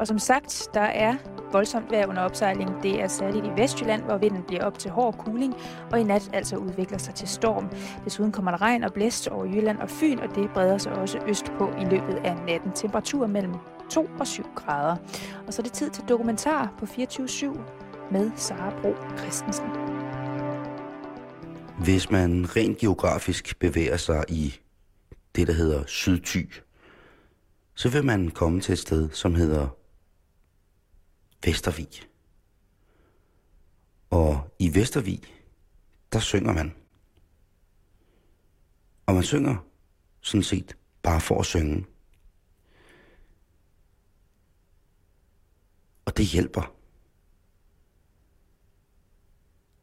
Og som sagt, der er voldsomt vejr under opsejling. Det er særligt i Vestjylland, hvor vinden bliver op til hård kuling, og i nat altså udvikler sig til storm. Desuden kommer der regn og blæst over Jylland og Fyn, og det breder sig også østpå i løbet af natten. Temperatur mellem 2 og 7 grader. Og så er det tid til dokumentar på 24-7 med Sara Bro Christensen. Hvis man rent geografisk bevæger sig i det, der hedder Sydty, så vil man komme til et sted, som hedder Vestervig. Og i Vestervig, der synger man. Og man synger sådan set bare for at synge. Og det hjælper.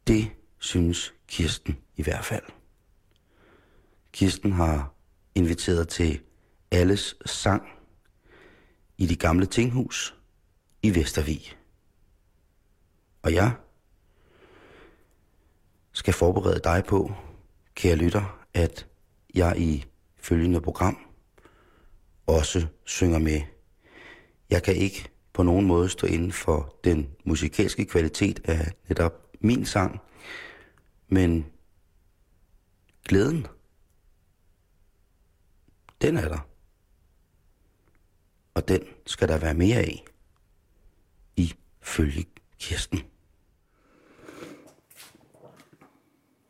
Det synes Kirsten i hvert fald. Kirsten har inviteret til alles sang i de gamle tinghus i Vestervig. Og jeg skal forberede dig på, kære lytter, at jeg i følgende program også synger med. Jeg kan ikke på nogen måde stå inden for den musikalske kvalitet af netop min sang, men glæden, den er der. Og den skal der være mere af i følge Kirsten.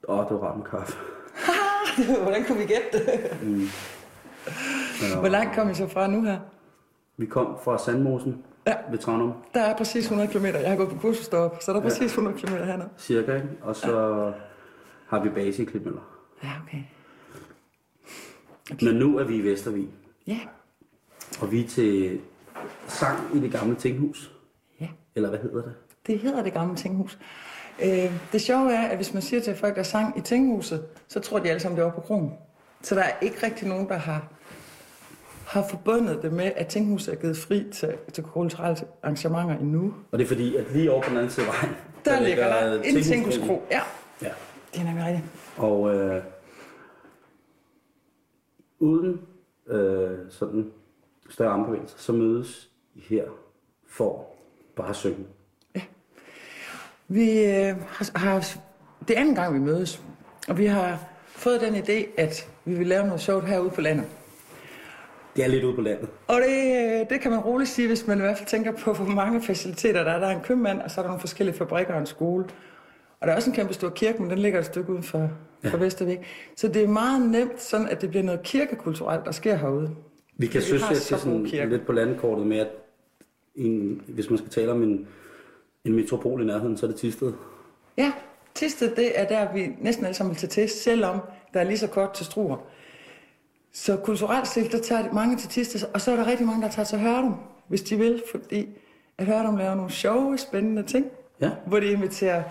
Åh, det var rart med kaffe. Hvordan kunne vi gætte det? Mm. Ja, Hvor langt kom I så fra nu her? Vi kom fra Sandmosen Ja. ved Tranum, Der er præcis 100 km. Jeg har gået på kursus deroppe, så der er Ja. præcis 100 km hernede. cirka, ikke? Og så har vi base i Klitmøller. Ja, okay. Men nu er vi i Vestervig, Ja, og vi er til sang i det gamle tinghus. Eller hvad hedder det? Det hedder det gamle tinghus. Øh, det sjove er, at hvis man siger til folk, der sang i tinghuset, så tror de alle sammen, det var på kronen. Så der er ikke rigtig nogen, der har, har forbundet det med, at tinghuset er givet fri til, til kulturelle arrangementer endnu. Og det er fordi, at lige over på den anden side af vejen, Der, der ligger der en Tinghusgrillen. tinghuskro. Ja, Ja. det er nemlig rigtigt. Og øh, uden øh, sådan større armbevægelser, så mødes I her for bare synge. Vi øh, har, har, det anden gang, vi mødes, og vi har fået den idé, at vi vil lave noget sjovt herude på landet. Det er lidt ude på landet. Og det, øh, det kan man roligt sige, hvis man i hvert fald tænker på, hvor mange faciliteter der er. Der er en købmand, og så er der nogle forskellige fabrikker og en skole. Og der er også en kæmpe stor kirke, men den ligger et stykke uden for, ja. for Vestervik. Så det er meget nemt, sådan at det bliver noget kirkekulturelt, der sker herude. Vi kan synes, at det er sådan lidt på landkortet med, at en, hvis man skal tale om en, en metropol i nærheden, så er det Tisted. Ja, Tisted, det er der, vi næsten alle sammen vil tage til, selvom der er lige så kort til Struer. Så kulturelt set, der tager mange til Tisted, og så er der rigtig mange, der tager til Hørdum, hvis de vil, fordi at Hørdum laver nogle sjove, spændende ting, Ja. hvor de inviterer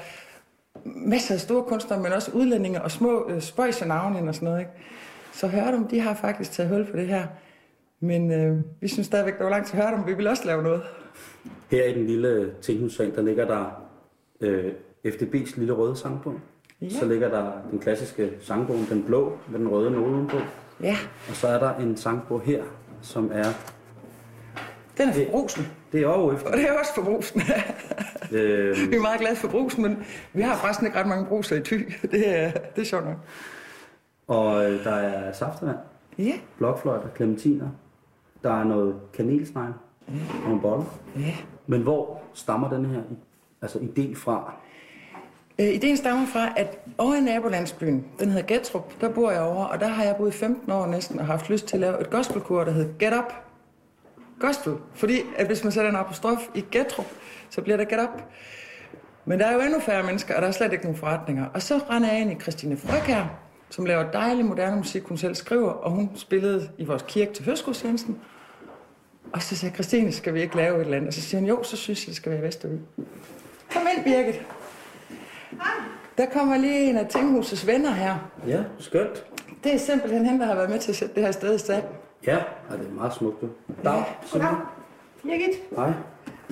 masser af store kunstnere, men også udlændinge og små øh, spøjs og navne og sådan noget. Ikke? Så Hørdum, de har faktisk taget hul på det her. Men øh, vi synes stadigvæk, der var langt til Hørdum. Vi vil også lave noget. Her i den lille tinghusring, der ligger der øh, FDB's lille røde sangbog. Ja. Så ligger der den klassiske sangbog, den blå med den røde note udenpå. Ja, Og så er der en sangbog her, som er... den er for brusen. Det er jo efter. Og det er også for brusen. Øh, Vi er meget glade for brusen, men vi har faktisk ikke ret mange bruser i ty. Det er, det er sjovt nok. og øh, der er saftevand, Ja, blokfløjter, clementiner. Der er noget kanelsnegl og nogle boller. ja. Men hvor stammer den her altså idé fra? Øh, ideen stammer fra, at over i nabolandsbyen, den hedder Gætrup, der bor jeg over, og der har jeg boet i 15 år næsten og haft lyst til at lave et gospelkur, der hedder Get Up. Gospel. Fordi at hvis man sætter en apostrof i Gætrup, så bliver der Get Up. Men der er jo endnu færre mennesker, og der er slet ikke nogen forretninger. Og så render jeg ind i Christine Frøkær, som laver dejlig moderne musik, hun selv skriver, og hun spillede i vores kirke til høstgudstjenesten. Og så sagde jeg, Christine, skal vi ikke lave et eller andet? Og så siger hun, jo, så synes jeg, det skal være i Vestervig. Kom ind, Birgit. Der kommer lige en af Tinghusets venner her. Ja, skønt. Det er simpelthen hende, der har været med til at sætte det her sted i stand. Ja, og det er meget smukt. du. Dag. Goddag. Birgit, Hej.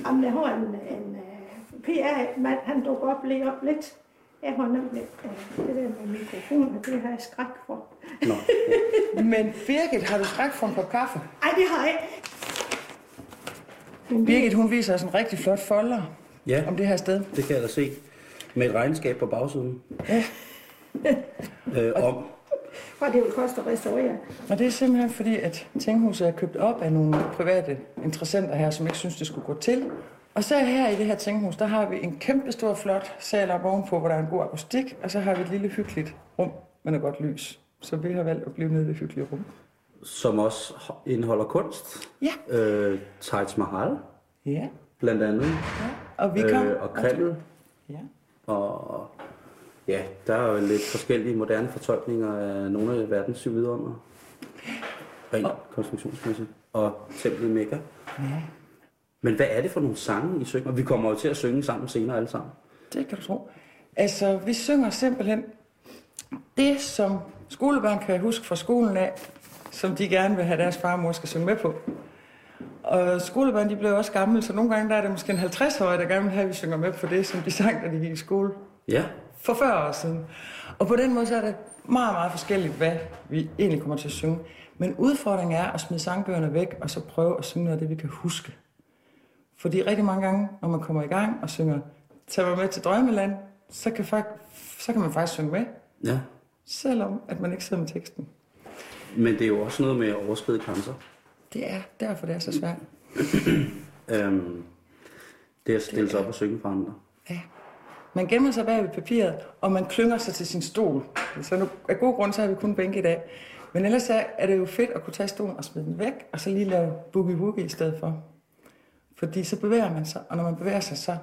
om jeg har en, en uh, PR-mand, han dukker op lige op lidt. Jeg har nemlig uh, det der med mikrofonen, det har jeg skræk for. Nå, Men Birgit, har du skræk for en kop kaffe? Ej, det har jeg ikke. Birgit, hun viser os en rigtig flot folder Ja, om det her sted. det kan jeg da se. Med et regnskab på bagsiden. Ja. øh, om, Og det vil koste at restaurere. Og det er simpelthen fordi, at Tinghuset er købt op af nogle private interessenter her, som ikke synes, det skulle gå til. Og så her i det her Tinghus, der har vi en kæmpe stor flot sal op ovenpå, hvor der er en god akustik, og så har vi et lille hyggeligt rum med noget godt lys. Så vi har valgt at blive nede i det hyggelige rum. Som også indeholder kunst. Ja. Øh, Taj Mahal, Ja, blandt andet. og vi kom... Øh, og Kreml. Ja. Og ja, der er jo lidt forskellige moderne fortolkninger af nogle af verdens syv vidunder. Rent konstruktionsmæssigt. Og templet Mekka. ja, Men hvad er det for nogle sange, I synger? Vi kommer jo til at synge sammen senere alle sammen. det kan du tro. Altså, vi synger simpelthen det, som skolebørn kan huske fra skolen af, som de gerne vil have deres far og mor skal synge med på. Og skolebørn, de blev også gamle, så nogle gange der er det måske en 50-årig, der gerne vil have, at vi synger med på det, som de sang, da de gik i skole Ja, for 40 år siden. Og på den måde så er det meget, meget forskelligt, hvad vi egentlig kommer til at synge. Men udfordringen er at smide sangbøgerne væk, og så prøve at synge noget af det, vi kan huske. Fordi rigtig mange gange, når man kommer i gang og synger Tag mig med til drømmeland, så kan, fak- så kan man faktisk synge med, ja. selvom at man ikke sidder med teksten. Men det er jo også noget med at overskride grænser. Det er derfor, det er så svært. Øhm, det er at stille sig op og synge for andre. Ja. Man gemmer sig bag ved papiret, og man klynger sig til sin stol. Så nu, af god grund, så har vi kun bænke i dag. Men ellers er, det jo fedt at kunne tage stolen og smide den væk, og så lige lave boogie woogie i stedet for. Fordi så bevæger man sig, og når man bevæger sig, så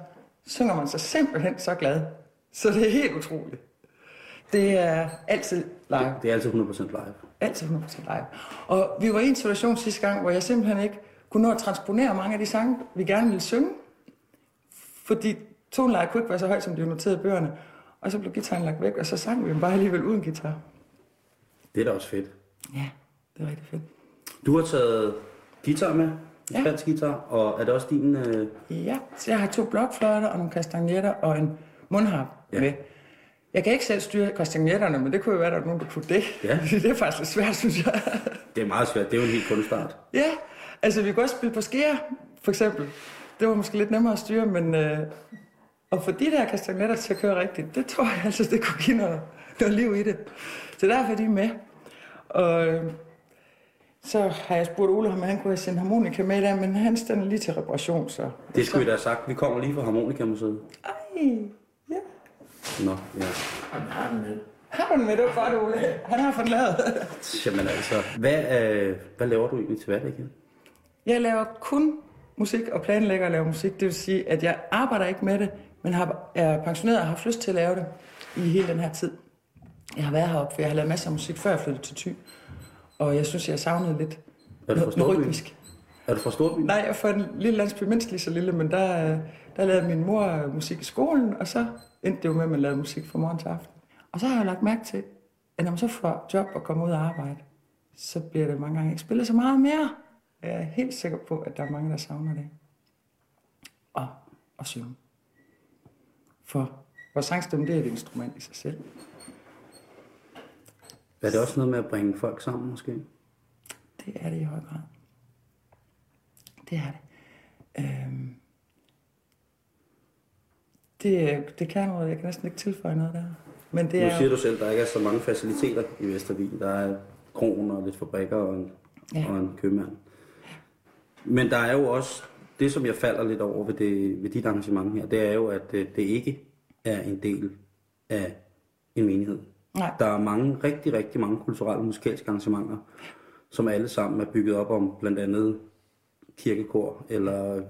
synger man sig simpelthen så glad. Så det er helt utroligt. Det er altid live. Det er altid 100% live. Altid 100% live. Og vi var i en situation sidste gang, hvor jeg simpelthen ikke kunne nå at transponere mange af de sange, vi gerne ville synge. Fordi tonelejet kunne ikke være så højt, som de var noteret i bøgerne. Og så blev gitaren lagt væk, og så sang vi dem bare alligevel uden guitar. Det er da også fedt. Ja, det er rigtig fedt. Du har taget guitar med, Ja. spansk guitar, og er det også din... Øh... Ja, så jeg har to blokfløjter og nogle kastagnetter og en mundharp Ja. ja. med. Jeg kan ikke selv styre kastagnetterne, men det kunne jo være, at der var nogen, der kunne det. Ja. det er faktisk lidt svært, synes jeg. Det er meget svært, det er jo en helt kunstart. Ja, altså vi kunne også spille på skære, for eksempel. Det var måske lidt nemmere at styre, men øh, at få de der kastagnetter til at køre rigtigt, det tror jeg altså, det kunne give noget, noget liv i det. Så derfor er de med. Og øh, så har jeg spurgt Ole, om han kunne have sendt harmonika med der, men han stiller lige til reparation, så... Det skulle vi da have sagt. Vi kommer lige fra Harmonikamuseet. Ej. Nå, ja. Har du den med? Det var godt, Ole. Han har den lavet. Jamen altså, hvad, øh, hvad laver du egentlig til hverdag igen? Jeg laver kun musik og planlægger at lave musik. Det vil sige, at jeg arbejder ikke med det, men har, er pensioneret og har haft lyst til at lave det i hele den her tid. Jeg har været heroppe, for jeg har lavet masser af musik, før jeg flyttede til Thy. Og jeg synes, jeg savnede lidt Er du fra noget, rytmisk. Er du fra Storby? Nej, jeg er fra en lille landsby, mindst lige så lille, men der, øh, der lavede min mor musik i skolen, og så endte det jo med, at man lavede musik fra morgen til aften. Og så har jeg lagt mærke til, at når man så får job og kommer ud og arbejde, så bliver det mange gange ikke spillet så meget mere. Jeg er helt sikker på, at der er mange, der savner det. Og at synge. For vores sangstemme, det er et instrument i sig selv. Er det også noget med at bringe folk sammen, måske? Det er det i høj grad. Det er det. Øhm, det, er- det kan noget. Jeg kan næsten ikke tilføje noget der. Men det Nu er siger jo, du selv, at der ikke er så mange faciliteter i Vestervig. Der er kronen og lidt fabrikker og en, ja. Og en købmand. Men der er jo også, det som jeg falder lidt over ved, det, ved dit arrangement her, det er jo, at det, det ikke er en del af en menighed. Nej. Der er mange, rigtig, rigtig mange kulturelle musikalske arrangementer, som alle sammen er bygget op om blandt andet kirkekor, eller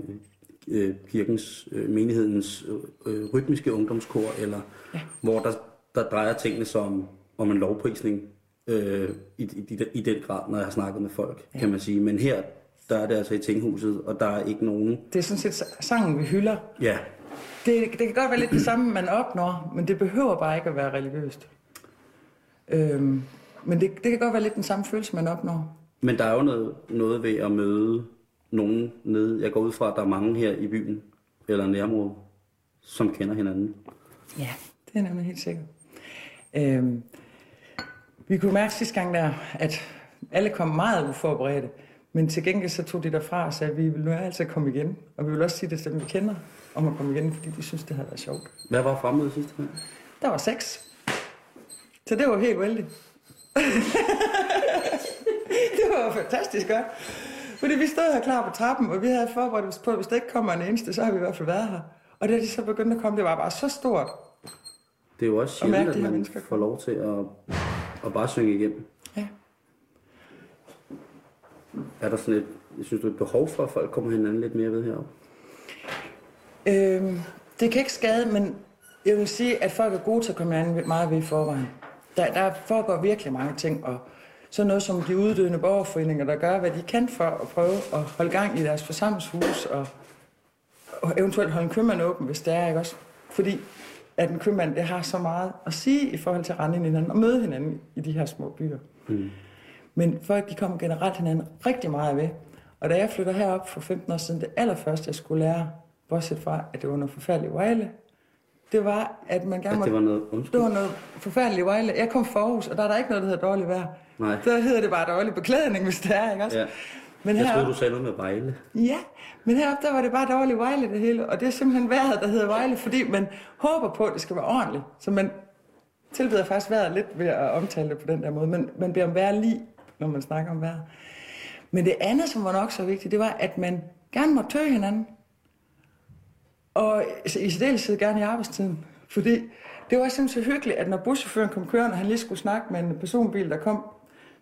øh, kirkens, øh, menighedens øh, rytmiske ungdomskor, eller ja. hvor der, der drejer tingene som om en lovprisning øh, i, i, i den grad, når jeg har snakket med folk, ja. kan man sige. Men her, der er det altså i tinghuset, og der er ikke nogen... det er sådan set sangen, vi hylder. Ja, Det, det kan godt være lidt det samme, man opnår, men det behøver bare ikke at være religiøst. Øhm, men det, det kan godt være lidt den samme følelse, man opnår. men der er jo noget, noget ved at møde nogen nede. Jeg går ud fra, at der er mange her i byen, eller nærområdet, som kender hinanden. Ja, det er nemlig helt sikkert. Øhm, vi kunne mærke sidste gang der, at alle kom meget uforberedte. Men til gengæld så tog de derfra og sagde, at vi vil nu altid komme igen. Og vi vil også sige det til dem, vi kender, om at komme igen, fordi de synes, det havde været sjovt. Hvad var fremmødet sidste gang? Der var seks. Så det var helt vældigt. det var fantastisk godt. Fordi vi stod her klar på trappen, og vi havde forberedt os på, at hvis der ikke kommer en eneste, så har vi i hvert fald været her. Og da de så begyndte at komme, det var bare så stort. Det er jo også sjældent, de at her man mennesker. får lov til at, at bare synge igennem. Ja. Er der sådan et, jeg synes du, et behov for, at folk kommer hinanden lidt mere ved heroppe? Øhm, det kan ikke skade, men jeg vil sige, at folk er gode til at komme an meget ved i forvejen. Der, der foregår virkelig mange ting, og så noget som de uddøende borgerforeninger, der gør, hvad de kan for at prøve at holde gang i deres forsamlingshus, og, og eventuelt holde en købmand åben, hvis det er, ikke også? Fordi at en købmand, det har så meget at sige i forhold til at rende hinanden og møde hinanden i de her små byer. Mm. Men folk, de kommer generelt hinanden rigtig meget ved. Og da jeg flytter herop for 15 år siden, det allerførste, jeg skulle lære, bortset fra, at det var noget forfærdeligt Vejle, det var, at man gerne At det var noget undskyld? det var noget forfærdeligt Vejle. Jeg kom fra Aarhus, og der er der ikke noget, der hedder dårligt vejr. Nej. Der hedder det bare dårlig beklædning, hvis det er, ikke også? Ja. Men Jeg troede, heroppe, du sagde noget med Vejle. ja, men heroppe, der var det bare dårligt Vejle det hele. Og det er simpelthen vejret, der hedder Vejle, fordi man håber på, at det skal være ordentligt. Så man tilbeder faktisk vejret lidt ved at omtale det på den der måde. Men man beder om vejr lige, når man snakker om vejret. Men det andet, som var nok så vigtigt, det var, at man gerne måtte tøge hinanden. Og i særdeleshed gerne i arbejdstiden. Fordi det var simpelthen så hyggeligt, at når buschaufføren kom kørende, og han lige skulle snakke med en personbil, der kom,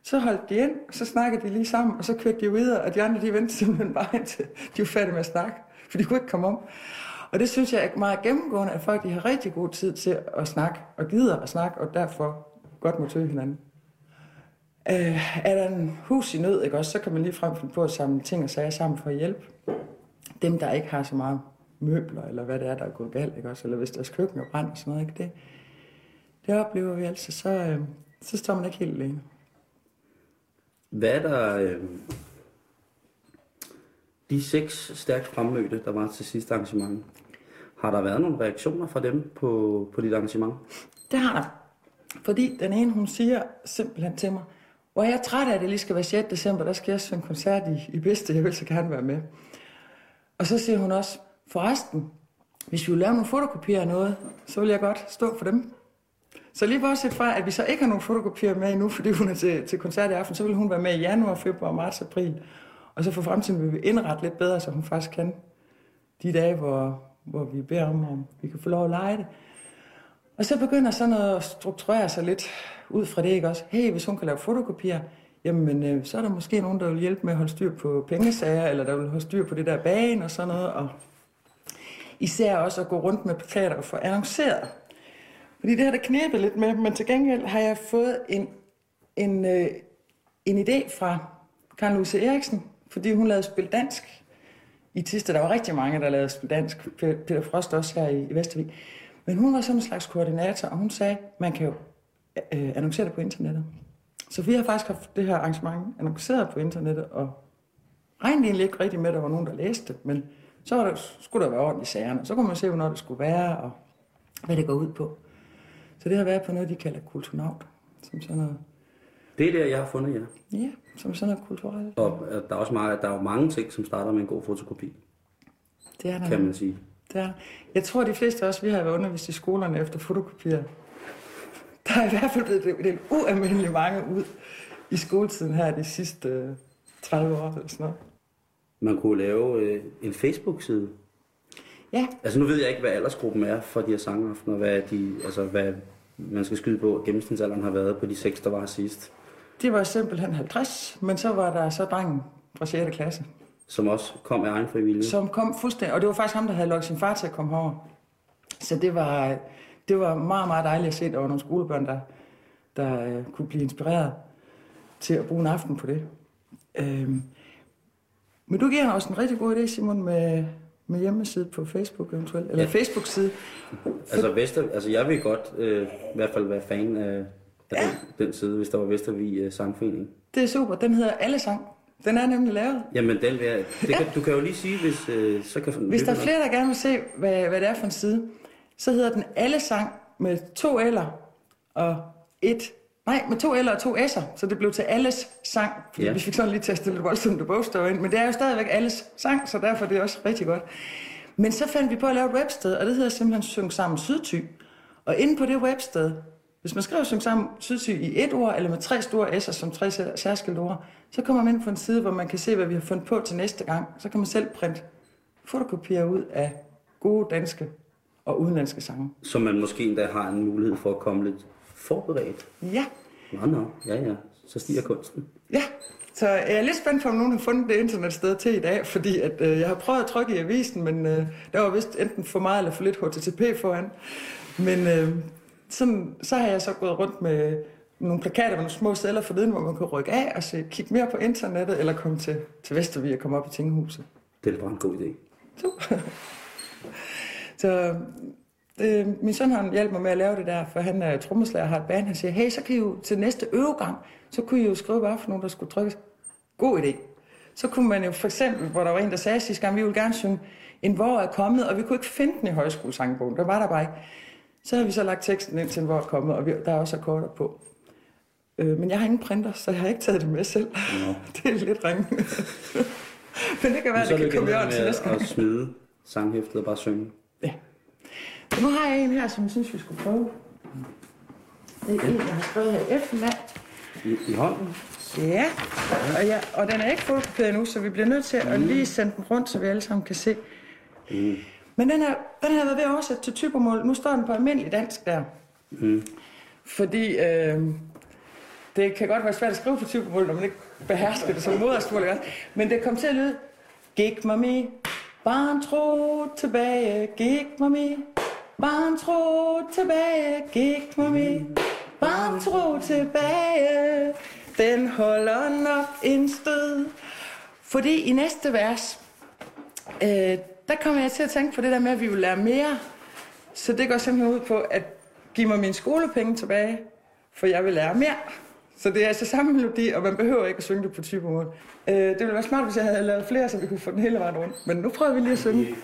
så holdt de ind, og så snakkede de lige sammen, og så kørte de videre, og de andre, de vendte simpelthen bare indtil de var færdige med at snakke, for de kunne ikke komme om. Og det synes jeg er meget gennemgående, at folk de har rigtig god tid til at snakke, og gider at snakke, og derfor godt må tøve hinanden. Øh, er der en hus i nød, ikke også, så kan man lige frem finde på at samle ting og sager sammen for at hjælpe dem, der ikke har så meget møbler, eller hvad det er, der er gået galt, ikke også? eller hvis deres køkken er brændt og sådan noget. Ikke? Det, det oplever vi altså, så, øh, så står man ikke helt alene. Hvad er der... Øh, de seks stærkt fremmødte, der var til sidste arrangement, har der været nogle reaktioner fra dem på, på dit arrangement? Det har der. Fordi den ene, hun siger simpelthen til mig, hvor jeg er træt af, at det lige skal være 6. december, der skal jeg synge koncert i, i bedste, jeg vil så gerne være med. Og så siger hun også, forresten, hvis vi vil lave nogle fotokopier af noget, så vil jeg godt stå for dem. Så lige bortset fra, at vi så ikke har nogen fotokopier med endnu, fordi hun er til, til koncert i aften, så vil hun være med i januar, februar, marts, april. Og så for fremtiden vil vi indrette lidt bedre, så hun faktisk kan de dage, hvor, hvor vi beder om, om vi kan få lov at lege det. Og så begynder sådan noget at strukturere sig lidt ud fra det, ikke også? Hey, hvis hun kan lave fotokopier, jamen øh, så er der måske nogen, der vil hjælpe med at holde styr på pengesager, eller der vil holde styr på det der bagen og sådan noget, og især også at gå rundt med plakater og få annonceret. Fordi det har der knæbet lidt med, men til gengæld har jeg fået en, en, øh, en idé fra Karen Louise Eriksen, fordi hun lavede spil dansk i Tiste. Der var rigtig mange, der lavede spil dansk. Peter Frost også her i, i Vestervig. Men hun var sådan en slags koordinator, og hun sagde, man kan jo øh, annoncere det på internettet. Så vi har faktisk haft det her arrangement annonceret på internettet, og regnede egentlig ikke rigtig med, at der var nogen, der læste det, men så var der, skulle der være orden i sagerne. Så kunne man se, hvornår det skulle være, og hvad det går ud på. Så det har været på noget, de kalder kulturnaut, som sådan noget, Det er der, jeg har fundet jer. ja, som sådan noget kulturelt. Og øh, der er også meget, der er jo mange ting, som starter med en god fotokopi, Det er der. kan man sige. Det er. der. Jeg tror, de fleste os, vi har været undervist i skolerne efter fotokopier. Der er i hvert fald blevet delt ualmindeligt mange ud i skoletiden her de sidste øh, 30 år eller sådan noget. Man kunne lave øh, en Facebook-side. Ja, Altså nu ved jeg ikke, hvad aldersgruppen er for de her sangaftener, hvad, de, altså, hvad man skal skyde på, gennemsnitsalderen har været på de seks, der var sidst. det var simpelthen 50, men så var der så drengen fra 6. klasse, Som også kom af egen frivillighed. som kom fuldstændig, og det var faktisk ham, der havde lukket sin far til at komme herover. Så det var, det var meget, meget dejligt at se, at der var nogle skolebørn, der, der øh, kunne blive inspireret til at bruge en aften på det. Øhm, men du giver også en rigtig god idé, Simon, med, med hjemmeside på Facebook eventuelt, eller Ja. ja. Facebook-side. Altså, Vester, altså jeg vil godt øh, i hvert fald være fan af, af Ja. den, den side, hvis der var Vestervig øh, Sangforening. Det er super, den hedder Alle Sang. Den er nemlig lavet. Jamen, den vil jeg, det kan, du kan jo lige sige, hvis øh, så kan Hvis der er flere, der gerne vil se, hvad, hvad det er for en side, så hedder den Alle Sang med to L'er og et Nej, med to L'er og to S'er, så det blev til alles sang. Fordi Ja. vi fik sådan lige testet lidt voldsomt bogstaver ind, men det er jo stadigvæk alles sang, så derfor er det også rigtig godt. Men så fandt vi på at lave et websted, og det hedder simpelthen Syng Sammen Sydty. Og inde på det websted, hvis man skriver Syng Sammen Sydty i et ord, eller med tre store S'er som tre sær- særskilte ord, så kommer man ind på en side, hvor man kan se, hvad vi har fundet på til næste gang. Så kan man selv printe fotokopier ud af gode danske og udenlandske sange. Så man måske endda har en mulighed for at komme lidt forberedt. Ja, Nå, nå, ja, ja. Så stiger kunsten. Ja, så jeg er lidt spændt på, om nogen har fundet det internetsted til i dag, fordi at, øh, jeg har prøvet at trykke i avisen, men øh, der var vist enten for meget eller for lidt HTTP foran. Men øh, sådan, så har jeg så gået rundt med nogle plakater med nogle små sædler forleden, hvor man kan rykke af og se, kigge mere på internettet, eller komme til, til Vestervig og komme op i Tingehuset. Det er bare en god idé. Super. Så øh, min søn han hjælper mig med at lave det der, for han er trommeslager og har et band. Han siger, hey, så kan I jo til næste øvegang, så kunne I jo skrive, hvad for nogen, der skulle trykkes. God idé. Så kunne man jo for eksempel, hvor der var en, der sagde sidste gang, vi ville gerne synge, en hvor er kommet, og vi kunne ikke finde den i højskolesangbogen. Der var der bare ikke. Så har vi så lagt teksten ind til en hvor er kommet, og vi, der er også akkorder på. Øh, men jeg har ingen printer, så jeg har ikke taget det med selv. det er lidt ringe. men det kan være, så det kan komme i til næste gang. at smide sanghæftet og bare synge. Ja. Nu har jeg en her, som jeg synes, vi skulle prøve. Det er en, jeg har skrevet her eftermiddag. I, i hånden. Ja, og, ja, og den er ikke fotograferet endnu, så vi bliver nødt til at lige sende den rundt, så vi alle sammen kan se. Mm. Men den, er, den har jeg været ved at oversætte til typermål. Nu står den på almindelig dansk der. Mm. Fordi øh, det kan godt være svært at skrive på typermål, når man ikke behersker det som modersmål. Men det kom til at lyde, gik mami, barn tro tilbage, gik mami, barn tro tilbage, gik mami, barn tro tilbage, den holder nok en stød. Fordi i næste vers, øh, der kommer jeg til at tænke på det der med, at vi vil lære mere. Så det går simpelthen ud på at give mig mine skolepenge tilbage, for jeg vil lære mere. Så det er altså samme melodi, og man behøver ikke at synge det på typemål. Øh, det ville være smart, hvis jeg havde lavet flere, så vi kunne få den hele vejen rundt. Men nu prøver vi lige at synge.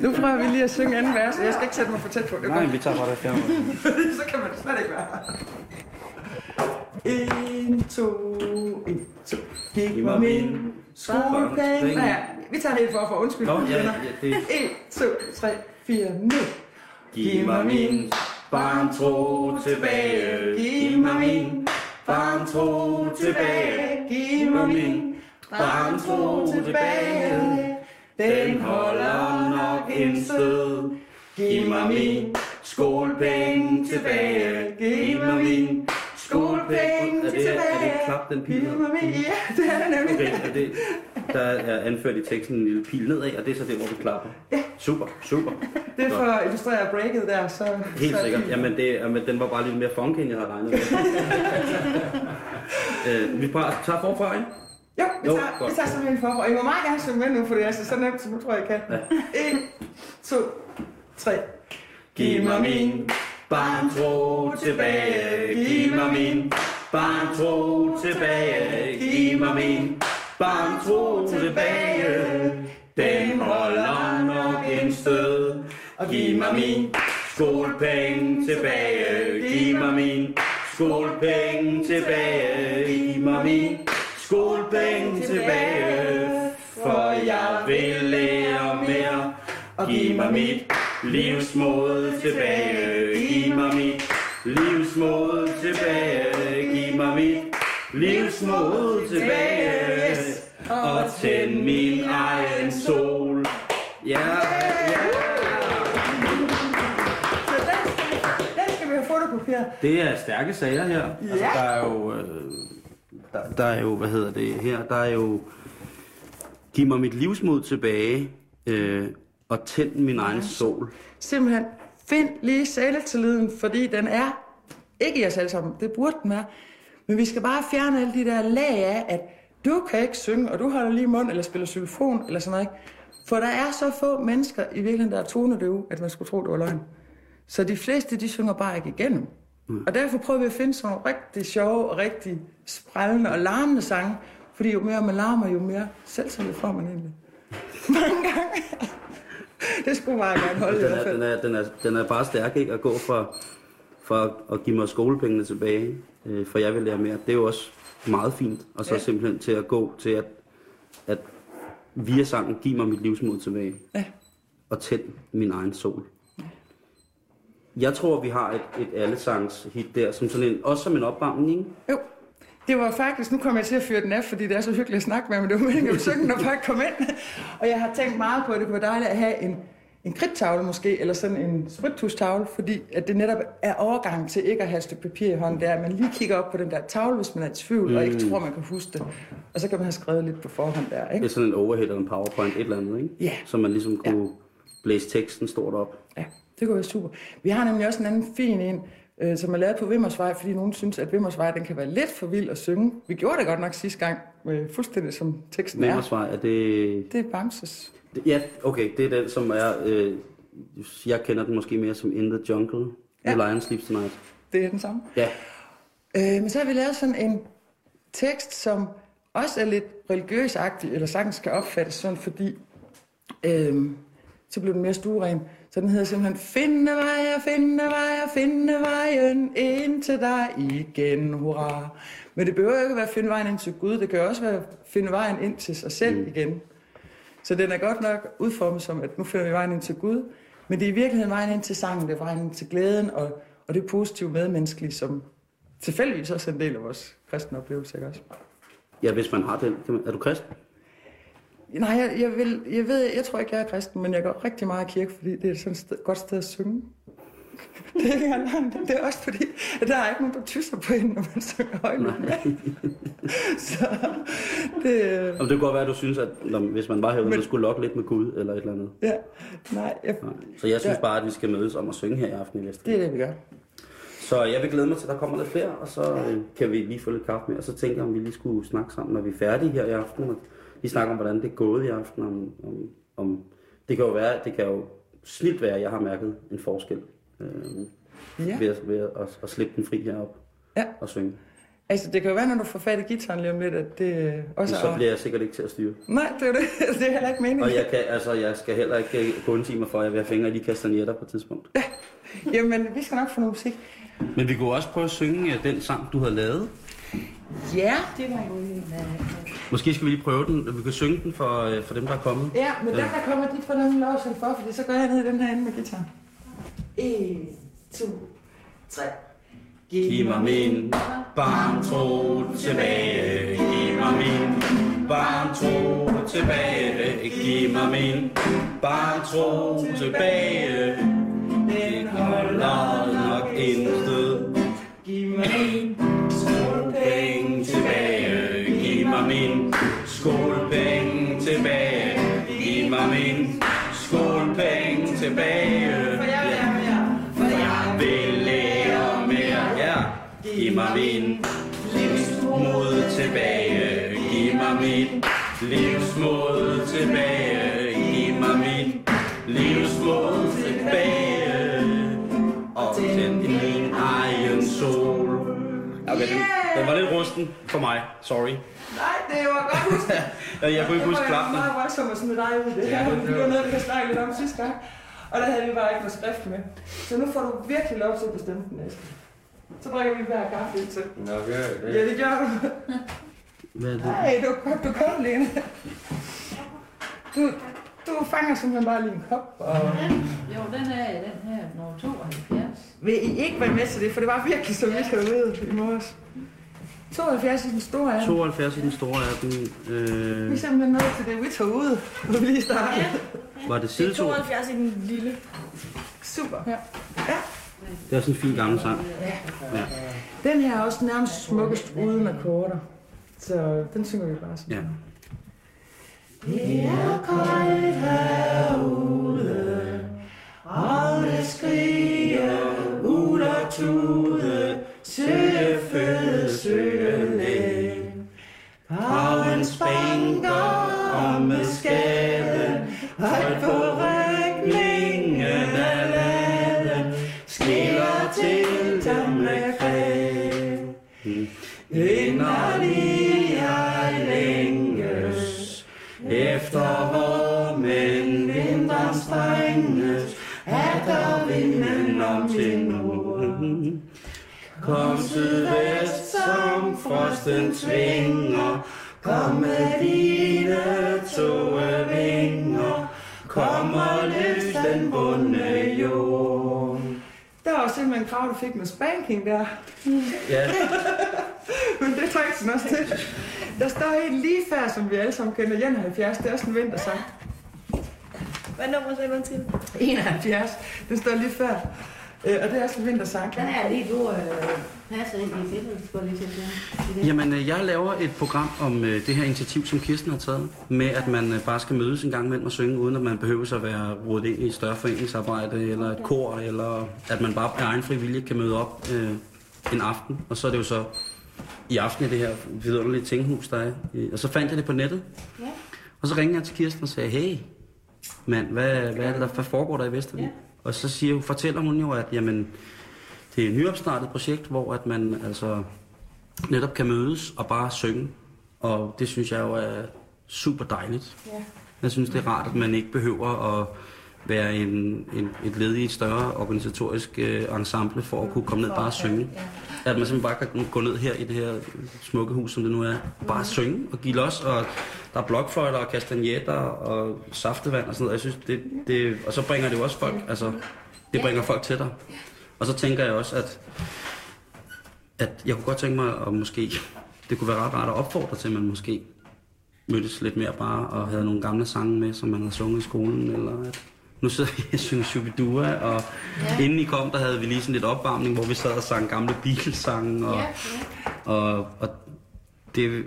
Nu prøver vi lige at synge anden vers, jeg skal ikke sætte mig for tæt på. Det Nej, vi tager bare det fjerne. så kan man slet ikke være. En, to, en, to. Giv mig min skolepenge. Nej, vi tager det helt for for undskyld. Nå, ja, ja, det- En, to, tre, fire, nu. Giv mig min barntro tilbage. Giv mig min barntro tilbage. Giv mig min barntro tilbage. Den holder nok en stød. Giv mig min skolepenge tilbage. Giv mig min den pil? Mig min, ja, det er det nemlig. Okay, er det, der er anført i teksten en lille pil nedad, og det er så det, hvor vi klapper. Super, super. Det er for at illustrere breaket der, så... Helt så sikkert. Jamen, det, jamen, den var bare lidt mere funky, end jeg havde regnet med. øh, vi bare tager forfra, ikke? Jo, vi Jo, tager, godt. vi tager simpelthen for. Og I må meget gerne synge med nu, for det er altså så nemt, så nu tror jeg, jeg kan. En, to, tre. Giv mig min barntro tilbage. Giv mig min barntro tilbage. Giv mig min barntro tilbage. Den holder nok en stød. Og giv mig min skolepenge tilbage. Giv mig min skolepenge tilbage. Giv mig min skolepenge tilbage. For jeg vil lære mere. Og giv mig mit livsmod tilbage. Giv mig mit livsmod tilbage. Giv mig mit livsmod tilbage. Og tænd min egen sol. Ja, ja. Så den skal, den skal vi have fotokoperet. Det er stærke sager her. Altså, Ja. der er jo... Øh, der, der er jo, hvad hedder det her? Der er jo... Giv mig mit livsmod tilbage. Øh, og tænd min egen sol. Simpelthen, find lige selvtilliden, fordi den er ikke i os alle sammen. Det burde den være. Men vi skal bare fjerne alle de der lag af, at du kan ikke synge, og du holder lige mund, eller spiller xylofon, eller sådan noget. ikke? For der er så få mennesker i virkeligheden, der er tonedøve, at man skulle tro, det var løgn. Så de fleste, de synger bare ikke igennem. Mm. Og derfor prøver vi at finde sådan nogle rigtig sjove og rigtig sprællende og larmende sange. Fordi jo mere man larmer, jo mere selvtillid får man egentlig. Mange gange. det skulle meget gerne holde i Den hvert er, fald. den, er, den, er, den er bare stærk, ikke? At gå fra for at, give mig skolepengene tilbage, øh, for jeg vil lære mere. Det er jo også meget fint. Og så Ja. simpelthen til at gå til at, at via sangen give mig mit livsmod tilbage. Ja. Og tænde min egen sol. Jeg tror, vi har et, et allesangs hit der, som sådan en, også som en opvarmning, ikke? Jo. Det var faktisk, nu kommer jeg til at fyre den af, fordi det er så hyggeligt at snakke med, men det var meningen, at vi synge, når folk kom ind. Og jeg har tænkt meget på, at det kunne være dejligt at have en, en kridttavle måske, eller sådan en spritthustavle, fordi at det netop er overgang til ikke at have et stykke papir i hånden, det er, at man lige kigger op på den der tavle, hvis man er i tvivl, mm. og ikke tror, man kan huske det. Og så kan man have skrevet lidt på forhånd der, Det ikke? er sådan en overhead eller en powerpoint, et eller andet, ikke? Ja. Så man ligesom kunne blæse teksten stort op. Ja, det kunne være super. Vi har nemlig også en anden fin en, øh, som er lavet på Vimmersvej, fordi nogen synes, at Vimmersvej den kan være lidt for vild at synge. Vi gjorde det godt nok sidste gang, øh, fuldstændig som teksten er. Vimmersvej, er det... Det er Bamses. Ja, okay, det er den, som er... Øh, jeg kender den måske mere som In the Jungle. Ja. The Lion Sleeps Tonight. Det er den samme. Ja, Øh, men så har vi lavet sådan en tekst, som også er lidt religiøsagtig, eller sagtens kan opfattes sådan, fordi øh, så blev den mere stueren. Så den hedder simpelthen, finde veje, finde veje, finde vejen ind til dig igen, hurra. Men det behøver jo ikke være at finde vejen ind til Gud, det kan også være finde vejen ind til sig selv mm. igen. Så den er godt nok udformet som, at nu finder vi vejen ind til Gud, men det er i virkeligheden vejen ind til sangen, det er vejen ind til glæden, og, og det positive medmenneskelige, som tilfældigvis også er en del af vores kristne oplevelse, ikke også? ja hvis man har den. Er du kristen? Nej, jeg, jeg, vil, jeg ved, jeg tror ikke, jeg er kristen, men jeg går rigtig meget i kirke, fordi det er sådan et sted, godt sted at synge. Det er, ikke engang- det er også fordi, at der er ikke nogen, der tysser på en, når man synger højt. Så det, Om det kan godt være, at du synes, at når, hvis man var herude, Men- så skulle lokke lidt med Gud eller et eller andet. ja, nej, jeg, Nej. Så jeg synes Ja. bare, at vi skal mødes om at synge her i aften i Vester. det er det, vi gør. Så jeg vil glæde mig til, at der kommer lidt flere, og så øh, kan vi lige få lidt kaffe med, og så tænker jeg, om vi lige skulle snakke sammen, når vi er færdige her i aften. Og vi snakker om, hvordan det er gået i aften. Om, om, om, det kan jo være, det kan jo snilt være, at jeg har mærket en forskel øh, Ja. ved, at, ved at, at slippe den fri herop Ja. og synge. Altså, det kan jo være, når du får fat i gitaren lige om lidt, at det øh, også Så er... bliver jeg sikkert ikke til at styre. Nej, det er det. det er heller ikke meningen. Og jeg, kan, altså, jeg skal heller ikke øh, gå en time for, at jeg vil have fingre i de kastanjetter på et tidspunkt. Jamen, vi skal nok få noget musik. Men vi kunne også prøve at synge øh, den sang, du havde lavet. Ja, Det var jo en af... Måske skal vi lige prøve den. Vi kan synge den for, øh, for dem, der er kommet. Ja, men den der kommer dit for den lov selv for, fordi så går jeg ned i den her ende med guitar. 1, 2, 3. Giv mig min barntro tilbage. Giv mig min barntro tilbage. Giv mig min barntro tilbage. Den, var lidt rusten for mig. Sorry. Nej, det var godt husket. Ja, Jeg kunne ikke huske Det var klappen. meget voldsomt at smide dig ud i det Ja, her. det Det var- var noget, vi kan snakke lidt om sidste gang. Og der havde vi bare ikke noget skrift med. Så nu får du virkelig lov til at bestemme den næste. Så drikker vi hver kaffe ind til. Okay, Ja, det gør du. Hvad er det? Nej, du, du kom, Lene. Du, du fanger simpelthen bare lige en kop. Og... Jo, den er den her, nummer 72. Vil I ikke være med til det? For det var virkelig så vidt herude i morges. 72 i den store er 72 i den store er den. Vi Øh, er simpelthen nået til det, vi tog ud, hvor vi lige startede. var det side 2? 72 i den lille. Super. Ja. Det er sådan en fin gammel sang. Ja. Den her er også nærmest smukkest uden akkorder. Så den synger vi bare sådan. ja. Det er koldt herude, og det skriger ud og efter vormen, vinteren strenges, er der vinden om til nord. Kom sydvest, som frosten tvinger. Kom med dine Var simpelthen krav, du fik med spanking der. Ja, Men det trængte den også til. Der står helt lige før, som vi alle sammen kender, 71. Det er også en vintersang. Hvad nummer sagde man til? 71. Den står lige før. Øh, og det er også en vintersang. Den er lige, du øh, passer ind i billedet, skulle jeg lige til at sige. Jamen, øh, jeg laver et program om øh, det her initiativ, som Kirsten har taget, med at man øh, bare skal mødes en gang imellem og synge, uden at man behøver at være rodet ind i et større foreningsarbejde, eller et kor, eller at man bare af egen fri vilje kan møde op øh, en aften. Og så er det jo så i aften i det her vidunderlige tinghus, der er. Og så fandt jeg det på nettet. Ja. Og så ringede jeg til Kirsten og sagde, hey, mand, hvad, hvad, er det, der, hvad foregår der i Vestervig? Og så siger, fortæller hun jo, at jamen, det er et nyopstartet projekt, hvor at man altså netop kan mødes og bare synge. Og det synes jeg jo er super dejligt. Ja. Jeg synes, det er rart, at man ikke behøver at være en, en, et led i et større organisatorisk øh, ensemble for at kunne komme ned og bare synge. At man simpelthen bare kan gå ned her i det her smukke hus, som det nu er, og bare synge og give los. Og der er blokfløjter og kastanjetter og saftevand og sådan noget. Jeg synes, det, det, og så bringer det jo også folk, altså det bringer folk til dig. Og så tænker jeg også, at, at jeg kunne godt tænke mig, at måske, det kunne være ret rart at opfordre til, at man måske mødtes lidt mere bare og havde nogle gamle sange med, som man havde sunget i skolen, eller at nu sidder vi og synger Shubidua, og ja. inden I kom, der havde vi lige sådan lidt opvarmning, hvor vi sad og sang gamle Beatles-sange, og, Ja, ja. og, og det,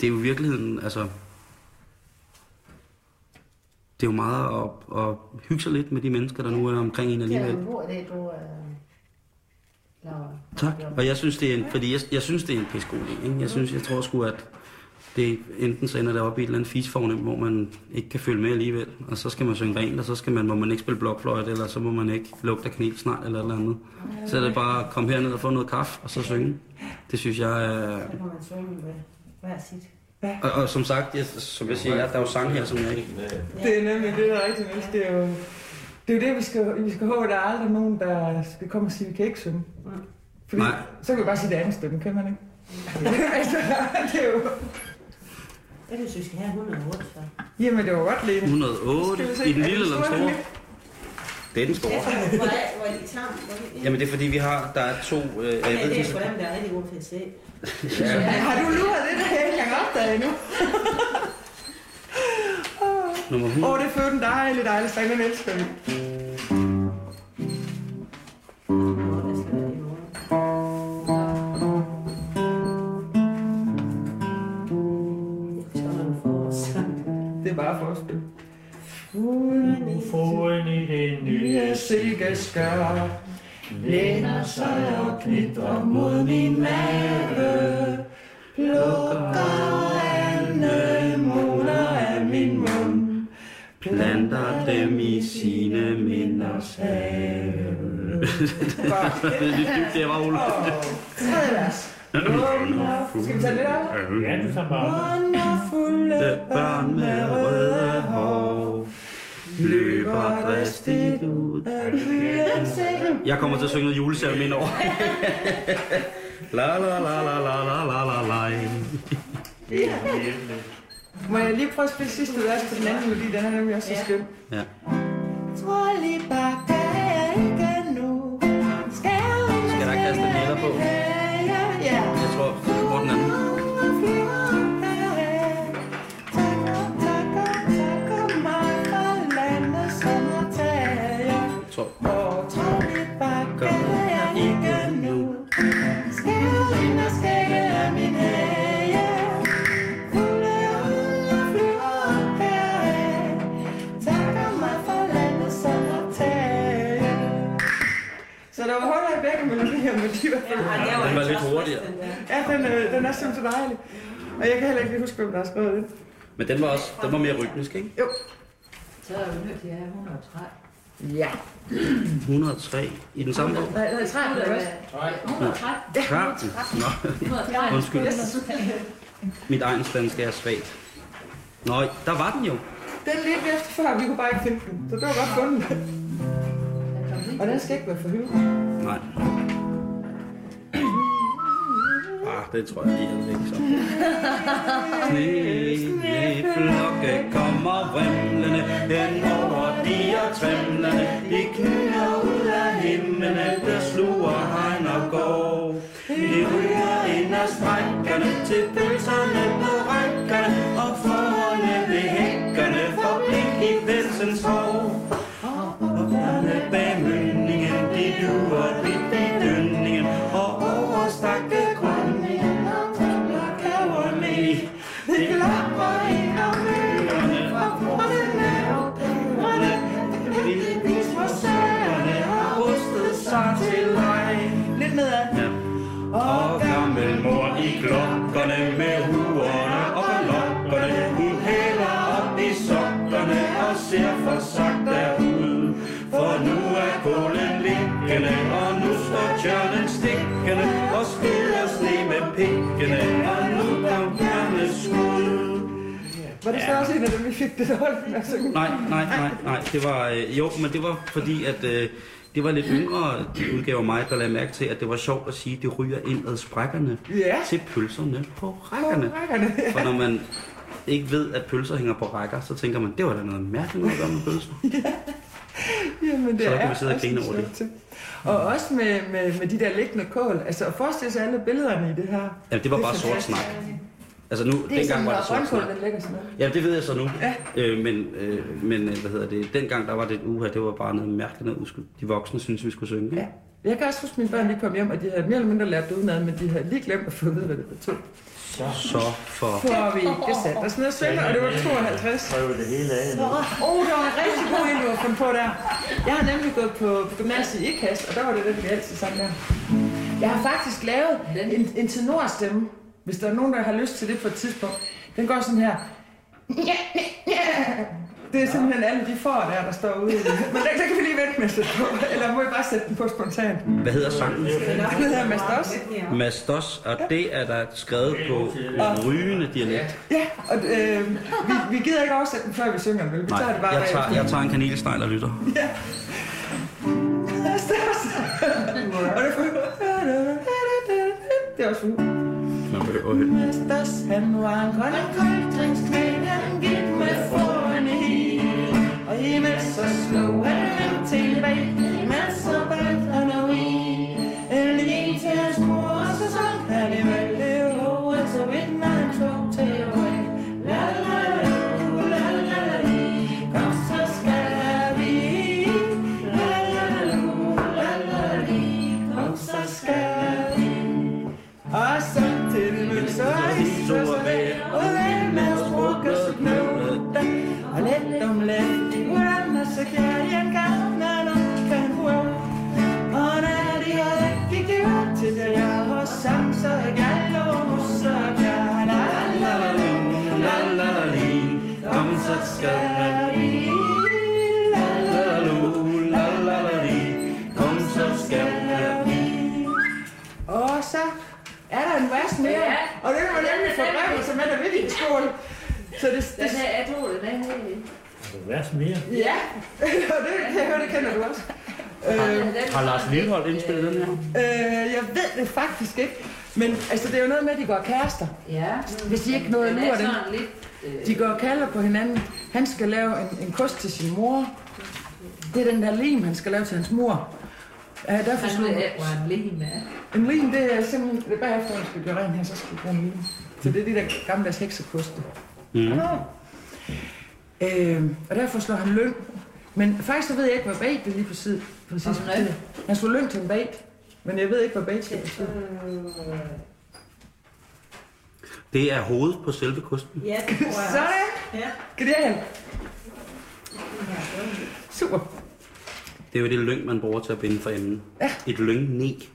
det er jo virkeligheden, altså, det er jo meget at, at hygge sig lidt med de mennesker, der nu er omkring en Det er alligevel. god idé, du øh, laver. Tak. Og jeg synes, det er en, fordi jeg, jeg synes, det er en pisse god idé. Jeg synes, jeg tror sgu, at det enten så ender det op i et eller andet fisfornem, hvor man ikke kan følge med alligevel. Og så skal man synge rent, og så skal man, må man ikke spille blokfløjt, eller så må man ikke lugte af kanel snart, eller et eller andet. Så er det bare at komme herned og få noget kaffe, og så synge. Det synes jeg er... Så må man synge med hver sit. Og, og som sagt, jeg, som jeg siger, jeg, der er jo sange her, som jeg ikke... Det er nemlig det, der er rigtigt. Det er jo det, er jo det vi, skal, vi skal håbe, at der er aldrig nogen, der skal komme og sige, at vi kan ikke synge. Fordi, Nej. så kan vi bare sige det andet stemme, kan man ikke? altså, det er jo... Jeg synes, vi skal have 108, så. Jamen, det var godt, Lene. 108 Skal vi se, i den lille det eller den store? Det er den store. Hvor er, de Jamen det er fordi, vi har, der er to... Øh, jeg Ja, ved det er sgu dem, der er rigtig gode til at se. Har du luret det, der jeg ikke engang opdaget endnu? nummer Åh, 100. oh, det er født en dejlig, dejlig sang, den elsker vi. Foden i det nye silkeskør læner sig og knitrer mod min mave. Plukker anemoner af min mund. Planter dem i sine minders have. det var Ole. Tredje vers. Wonderful. Skal vi tage det der? Ja, du tager bare. Wonderfulde Det børn med røde hår løber dristigt ud. af seng. Jeg kommer til at synge noget julesalme ind over. La la la la la la la la la. Må jeg lige prøve at spille sidste vers på den anden melodi? Den er nemlig også så Ja. skøn. Ja. Trollebakke er ikke nu. Skal Skal der kastanjetter på? Jeg tror, Gør er ikke nu. Skæren og skægge min hage. Fugle unger flyver op heraf. Takker mig for landet sommertage. Så der var huller i begge melodier, men de var Den var lidt hurtigere. Ja, den, øh, den er simpelthen så dejlig. Og jeg kan heller ikke lige huske, hvem der har skrevet den. Men den var også den var mere rytmisk, ikke? Jo. Så er vi nødt til at have 103. Ja. 103 i den samme bog. Nej, nej, træ, det er også. 113. 13. Nå, 113. undskyld. Mit egensdansk er svagt. Nå, der var den jo. Den lidt efter før, vi kunne bare ikke finde den. Så det var godt fundet. Og den skal ikke være for hyld. Nej. Ah, det tror jeg lige er væk så. Sneflokke kommer vrimlende hen over de og trimlende. De knyder ud af himlen, der sluger hegn og går. De ryger ind af sprækkerne til pølserne på rækkerne og forerne ved hækkerne for blik i pelsens hår. Og bærne bag Var det så også en af dem, vi fik det dårligt med at synge? Nej, nej, nej, nej. Det var, øh, jo, men det var fordi, at øh, det var lidt yngre de udgaver mig, der lagde mærke til, at det var sjovt at sige, at det ryger ind ad sprækkerne Ja. til pølserne på rækkerne. På rækkerne, ja. For når man ikke ved, at pølser hænger på rækker, så tænker man, det var da noget mærkeligt noget at gøre med pølser. Jamen, det Så er kan vi sidde og grine over det. Og også med, med, med de der liggende kål. Altså, at forestille sig alle billederne i det her. Ja, det var Det bare sort snak. Altså nu, Det er dengang sådan, var det lægger sådan noget. Ja, det ved jeg så nu. Ja. Øh, men, øh, men øh, hvad hedder det, dengang der var det et uha, det var bare noget mærkeligt, noget udskud. De voksne synes vi skulle synge. ikke? Ja. Jeg kan også huske, at mine børn lige kom hjem, og de havde mere eller mindre lært det udenad, men de havde lige glemt at få vide, hvad det betød. Så for... For vi ikke sat os ned og synge, og det var 52. Prøv det hele af. Åh, oh, det var en rigtig god en, du har fundet på der. Jeg har nemlig gået på, på gymnasiet i IKAST, og der var det den, vi altid sang der. Jeg har faktisk lavet en, en tenorstemme, hvis der er nogen, der har lyst til det på et tidspunkt. Den går sådan her. Det er simpelthen alle de får der, der står ude. i det. Men der, der kan vi lige vente med at sætte på. Eller må jeg bare sætte den på spontant? Hvad hedder sangen? Den hedder Mastos. Mastos, og det er der skrevet på rygende dialekt. Ja, og øh, vi, vi gider ikke oversætte den, før vi synger den? Vi Nej, tager det bare jeg tager, jeg tager en kanelsnegl og lytter. Ja. Mastos. Og det er Det også fint. Man behøver at han var en grøn koldringsknæl, han gik med foran i. Og imens så slog han fordrevet, som er der ved i skole. Så det, det, Den her, tror, den er her. Værs mere. ja, og det kan jeg høre, det kender du også. Øh, Har Lars Lillehold indspillet den her? øh, jeg ved det faktisk ikke, men altså, det er jo noget med, at de går kærester. Ja. Hvis de ikke nåede at Den lure er den. sådan lidt... De går og kalder på hinanden. Han skal lave en, en kost til sin mor. Det er den der lim, han skal lave til hans mor. Ja, derfor Han ved ikke, hvor han lige med. En lim, det er simpelthen, det er bagefter, han skal gøre rent her, så skal vi gøre en lim. Så det er de der gamle heksekoste. Mm. Øh, og derfor slår han løn. Men faktisk så ved jeg ikke, hvad bait det lige præcis, præcis løn? betyder. Han slår løn til en bait. Men jeg ved ikke, hvad bait skal betyde. Det er hovedet på selve kosten. Ja, det tror jeg Sådan! Ja. Kan det hen? Super. Det er jo det lyng, man bruger til at binde for enden. Ja. Et lyngnæg.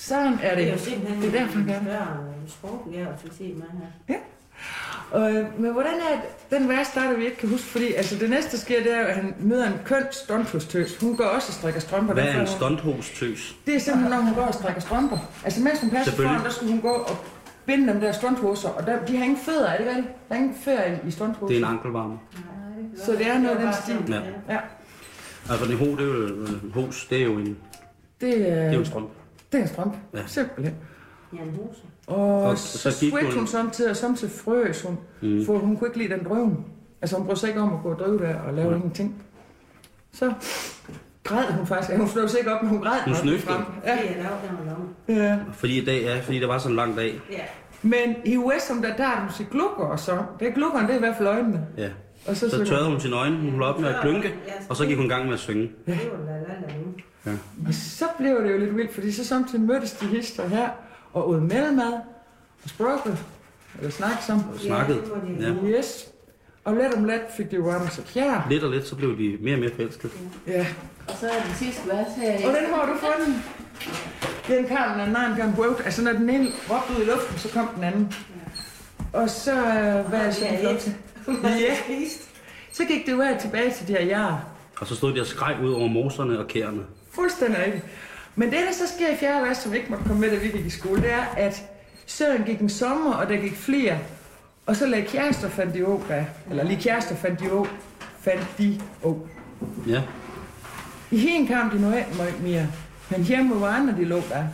Sådan er Det er jo det. simpelthen Det er derfor, han gør det. børn sprogbegævelse, man her. Og, øh, men hvordan er det, den vers starter, vi ikke kan huske? Fordi altså, det næste, der sker, det er, at han møder en køn stunthostøs. Hun går også og strikker strømper. Hvad er en stunthostøs? Det er simpelthen, når hun går og strikker strømper. Altså, mens hun passer foran, der skulle hun gå og binde dem der stunthoser. Og der, de har ingen fødder, er det rigtigt? Der er ingen fødder i, i stunthoser. Det er en ankelvarme. Så det er noget af den stil. Ja. Ja. Altså en ho, det er jo en hos, det er jo en, Det er, det er jo en strømpe. Det er en strømpe. Ja. Ja. Simpelthen. Jan Huse. Og, Og så, så så gik sweat hun- hun samtidig, og samtidig frøs hun, mm. for hun kunne ikke lide den drøven. Altså hun brød sig ikke om at gå og drive der og lave Nej. ingenting. Så græd hun faktisk. Ja, hun sig ikke op, men hun græd. Hun snøftede. frem. Ja. Ja. Det er lavet, den var lang. ja. Fordi i dag, ja, fordi det var sådan en lang dag. Ja. Men i US, som der, der er du sige glukker, og så. Det er glukkerne, det er i hvert fald øjnene. Ja. Og så, Så tørrede hun sine øjne, hun holdt op med at klynke, og så gik hun i gang med at synge. Det var nu. Og så blev det jo lidt vildt, fordi så samtidig mødtes de hister her, og åd mellemad, og sprogget, eller snakke sammen. Og snakkede. Ja, det var det. Ja. Yes. Og let om let fik de jo varmet sig kjær. Lidt og lidt, så blev de mere og mere forelskede. Ja. Og så er den sidste vers her. Og den har du fundet. Den kan den anden kan quote. Altså når den ene råbte ud i luften, så kom den anden. Og så, øh, hvad er så Ja, flot? Ja. Så gik det jo af tilbage til de her jarer. Og så stod de og skreg ud over moserne og kærne. Fuldstændig rigtigt. Men det, der så sker i fjerde vers, som ikke måtte komme med, da vi gik i skole, det er, at søren gik en sommer, og der gik flere. Og så lagde kærester fandt de da. Eller lige kærester fandt de å. Fandt de å. Ja. I hende kom de nu meget mere, men hjemme var andre, de lå der.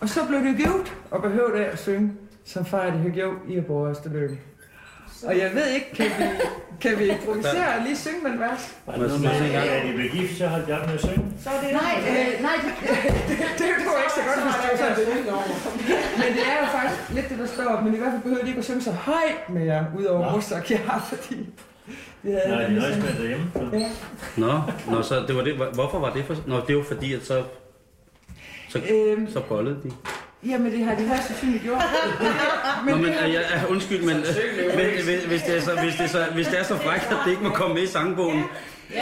Og så blev det givet, og behøvede af at synge, som far de har gjort i vores lykke. Og jeg ved ikke, kan vi, kan vi improvisere og lige synge med en vers? Var det noget med, at da de blev gift, så holdt jeg op med at synge? Så er det Nej, øh, nej, det, det, det var ikke så godt, hvis det var sådan, Men det er jo faktisk lidt det, der står, men i hvert fald behøver de ikke at synge så højt mere, udover Nå. mos og kjær, fordi... Det er, Nej, de nøjes med derhjemme. Ja. Nå, nå så det var det. Hvorfor var det for... Nå, det var fordi, at så, så, Øhm, så bollede de. Jamen, det har de højst sandsynligt gjort. Nå, men øh, ja, ja, undskyld, men, øh, men hvis, hvis, det er så, hvis, det er så, hvis det er så frækt, at det ikke må komme med i sangbogen,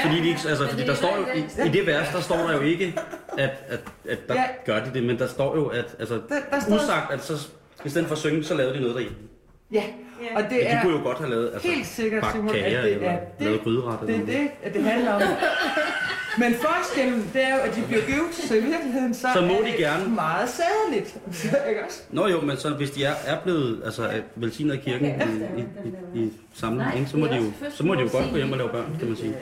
fordi, de ikke, altså, fordi der står jo, i, i det vers, der står der jo ikke, at, at, at der Ja. gør de det, men der står jo, at altså, Der, der står, usagt, at så, i stedet for at synge, så lavede de noget derhjemme. ja, og det Men de er kunne jo godt have lavet, altså, helt sikkert, Simon, at det eller er lavet det, det er det, at det handler om. Men forskellen, det er jo, at de bliver givet, så i virkeligheden så, Så må er de det gerne. meget sædeligt. Ikke også? Nå jo, men så hvis de er, er blevet altså, velsignet af kirken i, i, i, i samling, ikke, så, må de jo, så må de jo godt gå hjem og lave børn, kan man sige.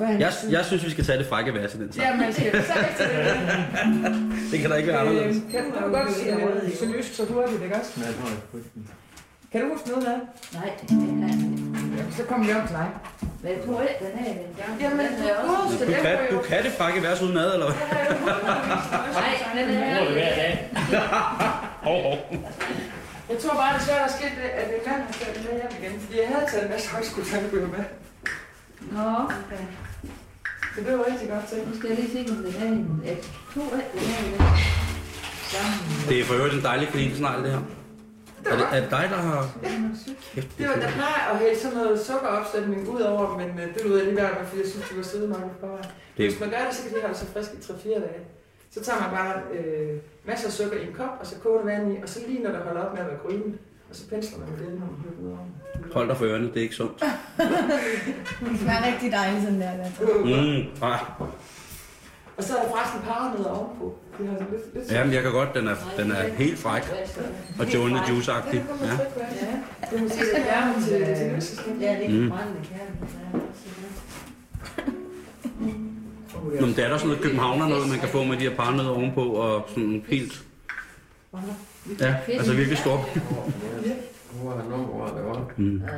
Jeg, jeg synes, vi skal tage det frække vers i den sang. Ja, man skal så det. Det kan da ikke være anderledes. Øh, Kan du godt øh, sønderjysk så hurtigt, ikke også? Nej, det var ikke frygten. Kan du huske noget af det? nej, det kan Så kommer vi om til dig. Men jeg tror ikke, den er den. Jamen, den er du også... Du kan, du kan det frække vers uden ad, eller hvad? Nej, den er... bruger det hver dag. Hov, hov. Jeg tror bare, det er svært at ske, det, at min mand har taget det med hjem igen. Fordi jeg havde taget en masse højskolesandbøger med. Nå, okay. Så det var rigtig godt til. Nu skal jeg lige se, om den er den. Jeg tror ikke, den er den. Sammen. Det er for øvrigt en dejlig kaninsnegl, det her. Er det, er det dig, der har... Kæft, Det var, der plejer at hælde sådan noget sukkeropsætning ud over, men øh, det lød jeg lige værd med, fordi jeg synes, de var søde nok i forvejen. Det- Hvis man gør det, så kan de holde sig friske i 3-4 dage. Så tager man bare øh, masser af sukker i en kop, og så koger vand i, og så lige når der holder op med at være grønne, og så pensler man det, når man hører ud over. Hold dig for ørerne, det er ikke sundt. Det smager rigtig dejligt sådan der. der. Mm, ah. Og så er der faktisk paranødder ovenpå. Det har lidt, lidt Jamen, jeg kan godt, den er, den er helt fræk. Og Joe Juice-agtig. Ja. Ja. Det må sige, at jeg er til, til løseskin. Ja, det Mm. kan brænde kærlighed. Nå, men det er der sådan noget københavner noget, man kan få med de her parnødder ovenpå, og sådan helt... Ja, altså virkelig stort. Hvor er nummeret, det var? Mm. Ah,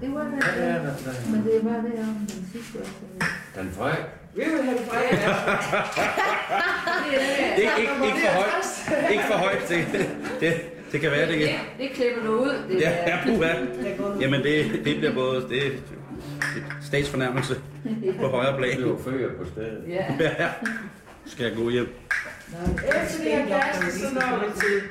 Det var det. Ja, ja, ja. Men det var det om den sidste år. Den fræk. Vi vil have det fra jer. Ikke, ikke, ikke for højt. Ikke for højt. Det, det, det kan være, det Det, kan... det klipper du ud. Det Ja, ja, puha. Jamen, det, det bliver både... Det er statsfornærmelse på højre plan. Det var før på stedet. Ja. Ja, skal jeg gå hjem. Efter de her kærester, så når vi til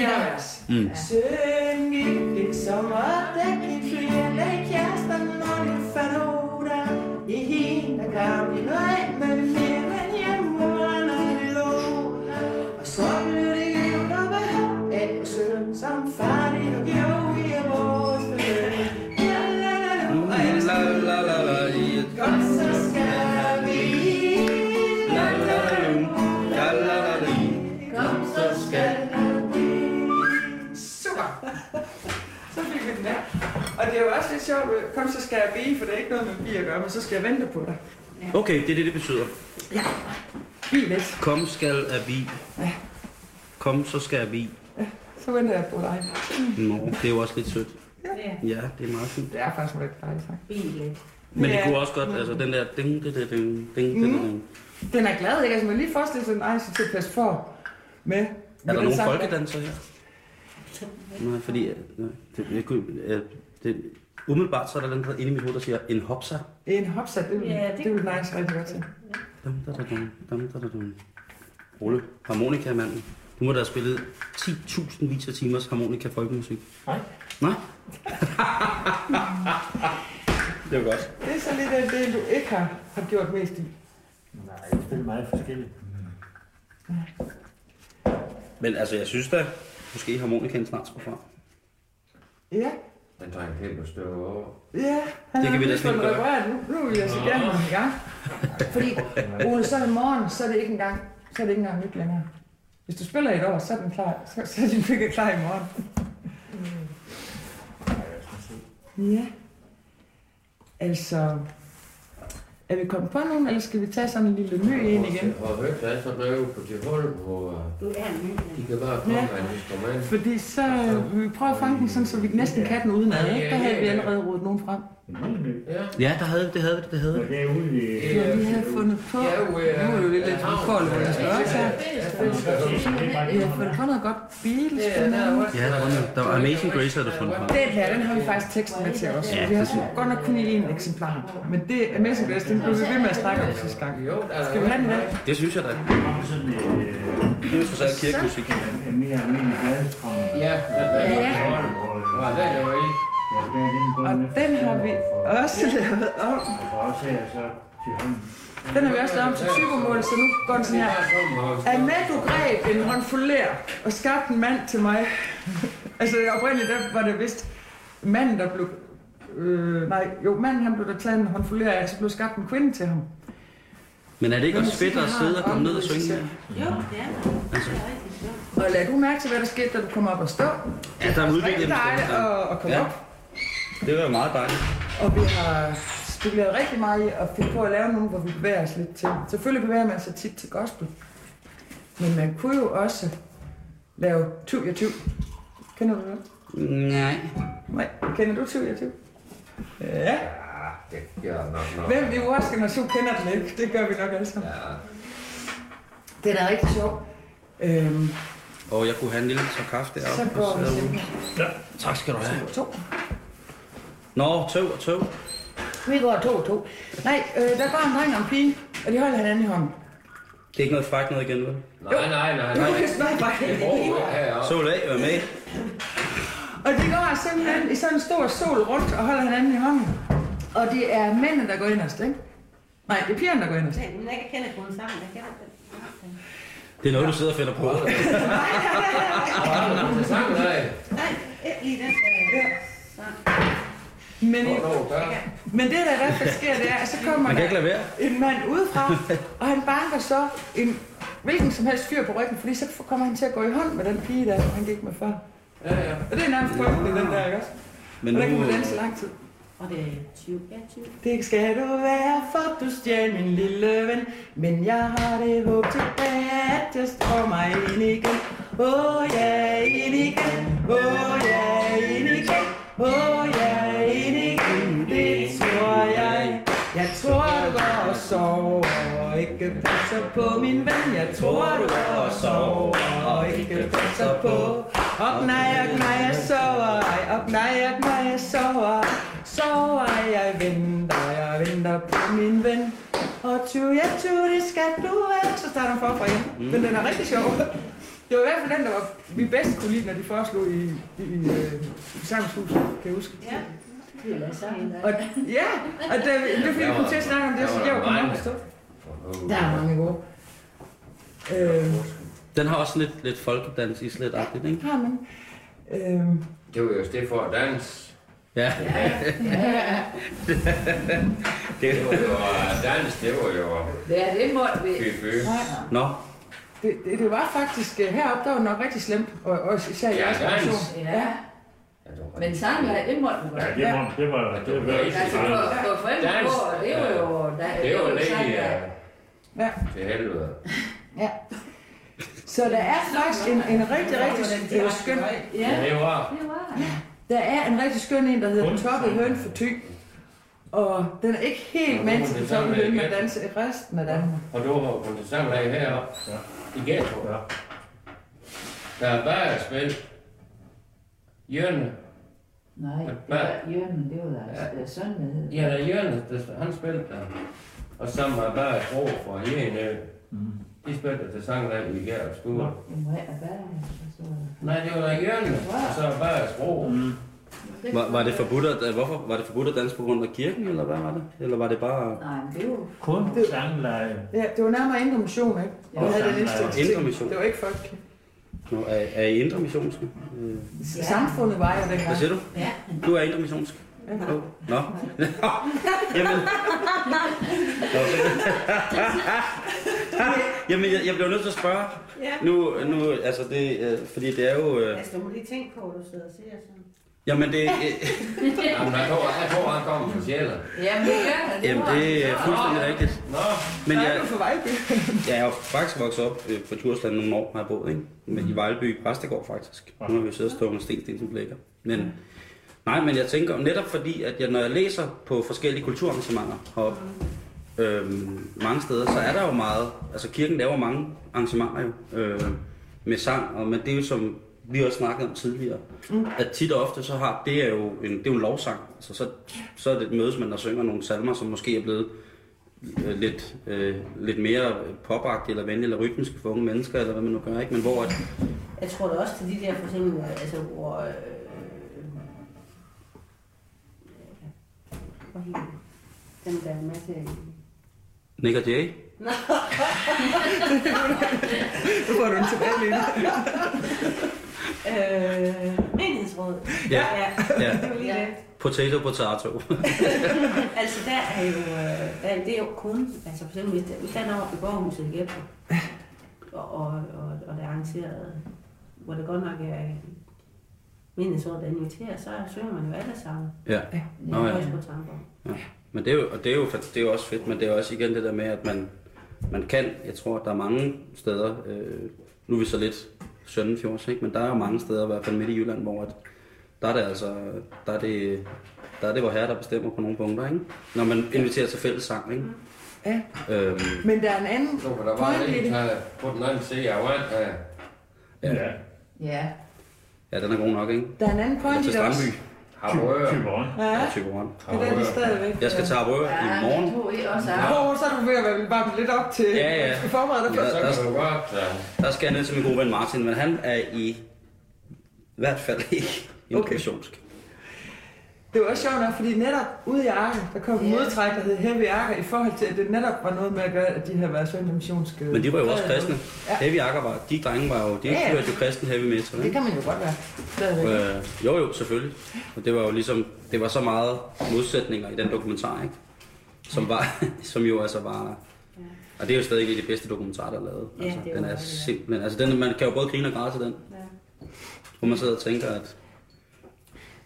vers. Mm. Syng i en sommer, der gik flere lag kærester, når de fandt ud af. I hende, der kom de nøj, men Og det er jo også lidt sjovt, kom så skal jeg blive, for det er ikke noget med bi at gøre, men så skal jeg vente på dig. Okay, det er det, det betyder. Bil lidt. Kom skal er vi. Kom, så skal vi. Så venter jeg på dig. Nå, det er jo også lidt sødt. Ja. Ja, det er meget fint. Det er faktisk rigtig dejligt sagt. Bil. Men det Ja. kunne også godt, altså den der ding, ding, ding, ding, ding, ding, ding. Den er glad, ikke? Altså, man lige forestille sig, at den til at passe for med. Er der nogen folkedanser her? Nej, fordi øh, nej, det, det, kunne- øh, det, umiddelbart så er der den der inde i mit hoved, der siger en hopsa. En hopsat, det vil, Ja, det det, vil nice rigtig godt til. Dum, da, da, dum, dum, da, da, dum. Ole, harmonika-manden. Du må da have spillet 10.000 vis af timers harmonika folkemusik. Nej. Nej? det var godt. Det er så lidt af det, du ikke har, har gjort mest i. Nej, jeg spiller meget forskelligt. Men altså, jeg synes da, måske harmonikaen snart skal frem. Ja, Den trænger helt at støve over. ja. Han Det har kan vi da lige snart gøre. Nu, nu vil jeg så gerne have ham i gang. Fordi, Ole, så i morgen, så er det ikke engang, så er det ikke engang nyt længere. Hvis du spiller i et år, så er den klar. Så, så er din finger klar i morgen. Ja. Altså, er vi kommet på nogen, eller skal vi tage sådan en lille ny en igen? Og højt er så drevet på hvor Du er en ny. de kan bare komme Ja. med et instrument. Fordi så øh, vil vi prøve at fange den sådan, så vi næsten kan den uden ad. Ikke? Der havde vi allerede rodet nogen frem. Ja. Ja, der havde det havde vi, det havde det ude i... Ja, vi havde fundet på. Nu er det jo lidt lidt koldt, hvor det skal også her. Vi har fundet på noget godt på her. Ja, der var, noget- der var Amazing Grace, du fundet frem. Den her, den har vi faktisk teksten med til os. Ja, Vi har det så godt nok kun i én eksemplar. Men det Amazing Grace, den blev vi ved med at snakke om sidste gang. Der Skal vi have den der? Det synes jeg da. Øh, Det er jo trods alt kirkemusik. en mere almindelig gladskram. Ja, Ja. Det? Og den har vi også lavet om. Den har vi også lavet om til typermål, så nu går den sådan her. Annette greb en håndfulær og skabte en mand til mig. altså oprindeligt der var det vist manden, der blev... Øh, nej, jo, manden han blev der taget en håndfulær af, så blev skabt en kvinde til ham. Men er det ikke også fedt at sidde og komme ned og synge? Jo, det er. Det er sjovt. Og lad du mærke til, hvad der skete, da du kom op og stå. Ja, der er udviklet Rigtig dejligt at, at komme Ja. op. Det var jo meget dejligt. Og vi har spekuleret rigtig meget i at finde på at lave nogle, hvor vi bevæger os lidt til. Selvfølgelig bevæger man sig tit til gospel. Men man kunne jo også lave 20 ja 20. Kender du det? Nej. Nej, kender du 20 ja 20? Ja. Det gør nok nok. Hvem i vores generation kender den ikke? Det gør vi nok alle sammen. Ja. Det er da rigtig sjovt. Øhm, Og jeg kunne have en lille tår kaffe deroppe. så går vi simpelthen Tak skal du have. to. Nå, tog og tog. Vi går to og to. Nej, øh, der går en dreng og en pige, og de holder hinanden i hånden. Det er ikke noget frækt noget igen, vel? Nej, nej, nej, nej. kan jeg bare helt Det er ja. Så af, vær med. Og de går simpelthen i sådan en stor sol rundt og holder hinanden i hånden. Og det er mændene, der går inderst, ikke? Nej, det er pigerne, der går inderst. Men jeg kender kun sammen. Jeg kender den. Det er noget, du sidder og finder på. Det er sang, nej. Nej, ikke lige den. der. Men, Nå, nå, der. men det, der i hvert fald sker, det er, at så kommer Man kan der ikke lade være. en mand udefra, og han banker så en hvilken som helst fyr på ryggen, fordi så kommer han til at gå i hånd med den pige der, han gik med før. Ja, ja. Og det er nærmest frygteligt, den der, ikke også? Men Og der kan nu, man danse lang tid. Og det er 20. Ja, 20. Det skal du være, for du stjal min lille ven. Men jeg har det håb tilbage, at jeg står mig ind igen. Åh oh, ja, ind igen. Åh oh, ja, ind igen. Åh oh, sover og ikke passer på min ven. Jeg tror, du går og sover og ikke passer på. Og nej, og nej, jeg sover ej. Og nej, og nej, jeg sover Sover jeg venter, jeg venter på min ven. Og tu, ja, tu, det skal du være. Så starter den forfra igen. Mm. Men den er rigtig sjov. Det var i hvert fald den, der var, vi bedst kunne lide, når de foreslog i, i, i, øh, i Samshuset, kan jeg huske. Ja. Det er da sammen. Og, ja, og det, det er fordi, vi kom til at snakke om det, så jeg var kommet op og stå. Der er mange gode. Øh, den har også lidt, lidt folkedans i slet-agtigt, ikke? har man. Øh, Det var jo det for at danse. Ja. Det var jo dans, det var jo Det er det måtte vi. fy fy. nej, Nå, det, det, det, var faktisk øh, heroppe, der var nok rigtig slemt, og, og især i Ja, jeres dans. generation. Ja, men sangleg, det måtte vi Ja, godt. det var, det var, det var ikke Altså, så for, for forældre Dans. på, det var jo... Der, Det var jo længe Ja. Til helvede. Ja. Så der er faktisk en, en rigtig, rigtig øh, skøn... Ja, det var. Det var det. Der er en rigtig skøn en, der hedder toppede høn for ty. Og den er ikke helt Ja, med til det toppede høn, men danser i resten af Danmark. Og du har på det samme lag heroppe. Ja. I Ghetto. Ja. Der er bare spil. Jørgen. Nej, det var Jørgen, det var der ja. søn, der. Ja, der er Jørgen, der, han spillede der. Og sammen med bare et ro fra Jene. Mm. De spillede til sanglag i Gærup skole. Det og så... Nej, det var der Jørgen. Og så bare et ro. Mm. Var, var det forbudt at, hvorfor var det forbudt at danse på grund af kirken, eller hvad var det? Eller var det bare Nej, men det jo... Kun sangleje. Ja, det var nærmere indre mission, ikke? Ja. Jeg havde. Indre mission? Det var ikke folk. Nå, er, er I indre missionske? Øh, Ja. Samfundet var jo Hvad dengang. siger du? Ja. Du er indre missionsk? Ja. Nå. Nå. Jamen. Nå, Jamen, jeg, jeg bliver nødt til at spørge. Ja. Nu, nu altså det, øh, fordi det er jo... Øh, Altså, du må lige tænke på, at du sidder og ser sådan. Jamen, det, øh, Jamen, jeg tror, jeg tror, han kommer fra Sjælland. Jamen, det gør han. jamen, det er fuldstændig rigtigt. Nå, Men jeg, du fra Vejlby. jeg er jo faktisk vokset op øh, på Djursland nogle år, har jeg boet, ikke? Men i Vejleby i Præstegård faktisk. Nu har vi jo siddet og stået med sten, sten som blækker. Men, nej, men jeg tænker netop fordi, at jeg, når jeg læser på forskellige kulturarrangementer heroppe, øhm, mange steder, så er der jo meget, altså kirken laver mange arrangementer jo, øh, med sang, og men det er jo som vi også snakkede om tidligere, mm. at tit og ofte så har, det er jo en, det er jo en lovsang, altså så, så er det et mødes, man der synger nogle salmer, som måske er blevet øh, lidt, øh, lidt mere popagtige eller venlige eller rytmiske for unge mennesker, eller hvad man nu gør, ikke? Men hvor at, Jeg tror da også til de der for eksempel, øh, altså, hvor... Øh, det? dem, der er med til... Nick og Jay, Nu får du en tilbage lige. Øh, menighedsråd. Ja. ja. Ja. Det var lige det. potato potato. Altså, der er jo, øh, der, det er jo kun, altså for eksempel, hvis der, hvis der er noget i Borghuset i Gæbro, og, og, og, og det er arrangeret, hvor det godt nok er menighedsråd, der inviterer, så synger man jo alle sammen. ja. Nå, ja. Også på Tamborg. Men det er, jo, og det, er jo, det er jo også fedt, men det er også igen det der med, at man, man kan, jeg tror, at der er mange steder, øh, nu er vi så lidt Søndenfjords, ikke? men der er jo mange steder, i hvert fald midt i Jylland, hvor at, der er det altså, der er det, der er det, hvor herre, der bestemmer på nogle punkter, ikke? Når man inviterer til fælles sang, ikke? Ja. Øhm, Men der er en anden så kan der bare i lige det. tage på den anden side af vand. Ja. Ja. ja, den er god nok, ikke? Der er en anden point i det også. Harboøre. Typeron. Ja, ja. Typeron. det er det stadigvæk. Jeg skal til Harboøre i Ja, morgen. I af. oh, så er du ved at være bare lidt op til... Ja, ja. Skal forberede dig Ja. Så kan du godt... Uh, Der skal jeg ned til min gode ven Martin, men han er i, hvert fald ikke informationsk. Det var også sjovt nok, fordi netop ude i Arke, der kom en Ja. modtræk, der hed Heavy Arke, i forhold til, at det netop var noget med at gøre, at de her været søndag missionske... Men de var jo også kristne. Ja. Heavy Akker var, de drenge var jo, de Ja, ja. hørte jo kristen heavy metal. Det Ikke? kan man jo godt være. Stadigvæk. Øh, jo jo, selvfølgelig. Og det var jo ligesom, det var så meget modsætninger i den dokumentar, ikke? Som, var, som jo altså var... Og det er jo stadig ikke de bedste dokumentarer, der er lavet. Ja, Altså, det er den er det, ja. simpelthen... Altså, den, man kan jo både grine og græde til den. Ja. Hvor man sidder og tænker, at...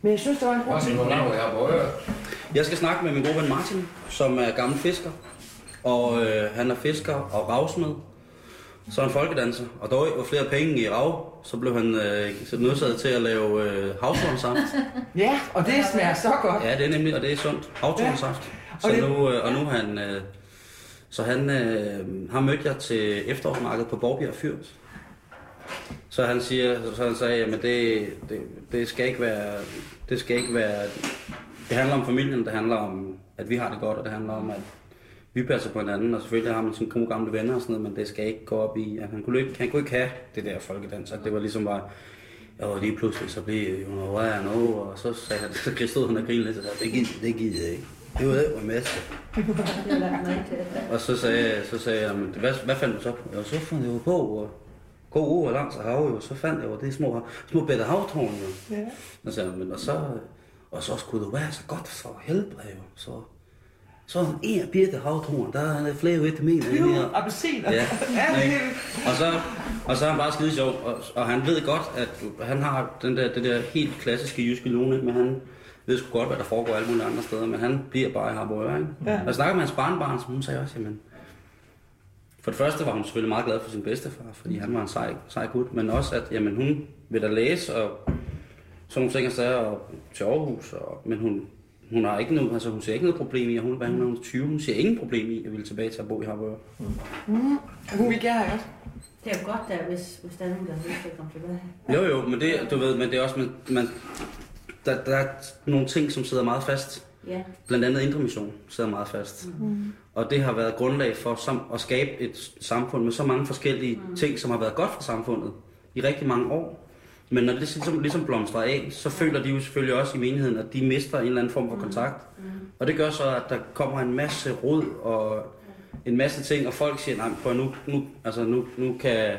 Men jeg synes, der var en god ting. Jeg skal snakke med min gode ven Martin, som er gammel fisker. Og øh, han er fisker og ravsmed. Så er han folkedanser. Og dog var flere penge i rav, så blev han øh, så nødsaget til at lave øh, havtornsaft. Ja, og det smager så godt. Ja, det er nemlig, og det er sundt. Havtornsaft. Og Så det- nu, øh, og nu han... Øh, så han øh, har mødt jeg til efterårsmarkedet på Borbjerg Fyrs. Så han siger, så han sagde, at det, det, det, skal ikke være, det skal ikke være, det handler om familien, det handler om, at vi har det godt, og det handler om, at vi passer på hinanden, og selvfølgelig har man sine gode gamle venner og sådan noget, men det skal ikke gå op i, at han kunne ikke, han kunne ikke have det der folkedans, at det var ligesom bare, og lige pludselig så blev jeg jo noget jeg nu, og så sagde han, så stod han og grinede lidt, og sagde, det gider, det gider jeg ikke. Det var det, var masse. Og så sagde, så sagde jeg, men hvad, hvad fandt du så på? Ja, så fandt jeg på, og gå over langs hav, jo, så fandt jeg jo det små, små bedre havtårn, jo. Ja. Og så, men, og så, og så skulle det være så godt for helbred, jo. Så, så en bitte havtårn, der er flere vitaminer i her. appelsiner. Ja, ja. Og så, og så er han bare skide sjov, og, og han ved godt, at han har den der, det der helt klassiske jyske lune, men han ved sgu godt, hvad der foregår alle mulige andre steder, men han bliver bare i Harboøre, ikke? Ja. Og jeg snakker med hans barnbarn, som hun sagde også, jamen, For det første var hun selvfølgelig meget glad for sin bedstefar, fordi han var en sej, sej gut, men også at jamen, hun vil da læse og sådan nogle ting og sager og til Aarhus, og, men hun, hun, har ikke noget, altså, hun ser ikke noget problem i, at hun, hvad, hun er 20, hun ser ingen problem i at ville tilbage til at bo i Harboøre. Mm. Hun vil gerne også. Det er jo godt, der, hvis, hvis der er nogen, der har lyst til at komme tilbage. Jo, jo, men det, du ved, men det er også, man, man, der, der er nogle ting, som sidder meget fast. Ja. Blandt andet Indre Mission sidder meget fast. Mm. Og det har været grundlag for som, at skabe et samfund med så mange forskellige mm. ting, som har været godt for samfundet i rigtig mange år. Men når det ligesom, ligesom blomstrer af, så føler de jo selvfølgelig også i menigheden, at de mister en eller anden form for kontakt. Mm. Og det gør så, at der kommer en masse rod og en masse ting, og folk siger, nej, prøv nu, nu, altså nu, nu kan,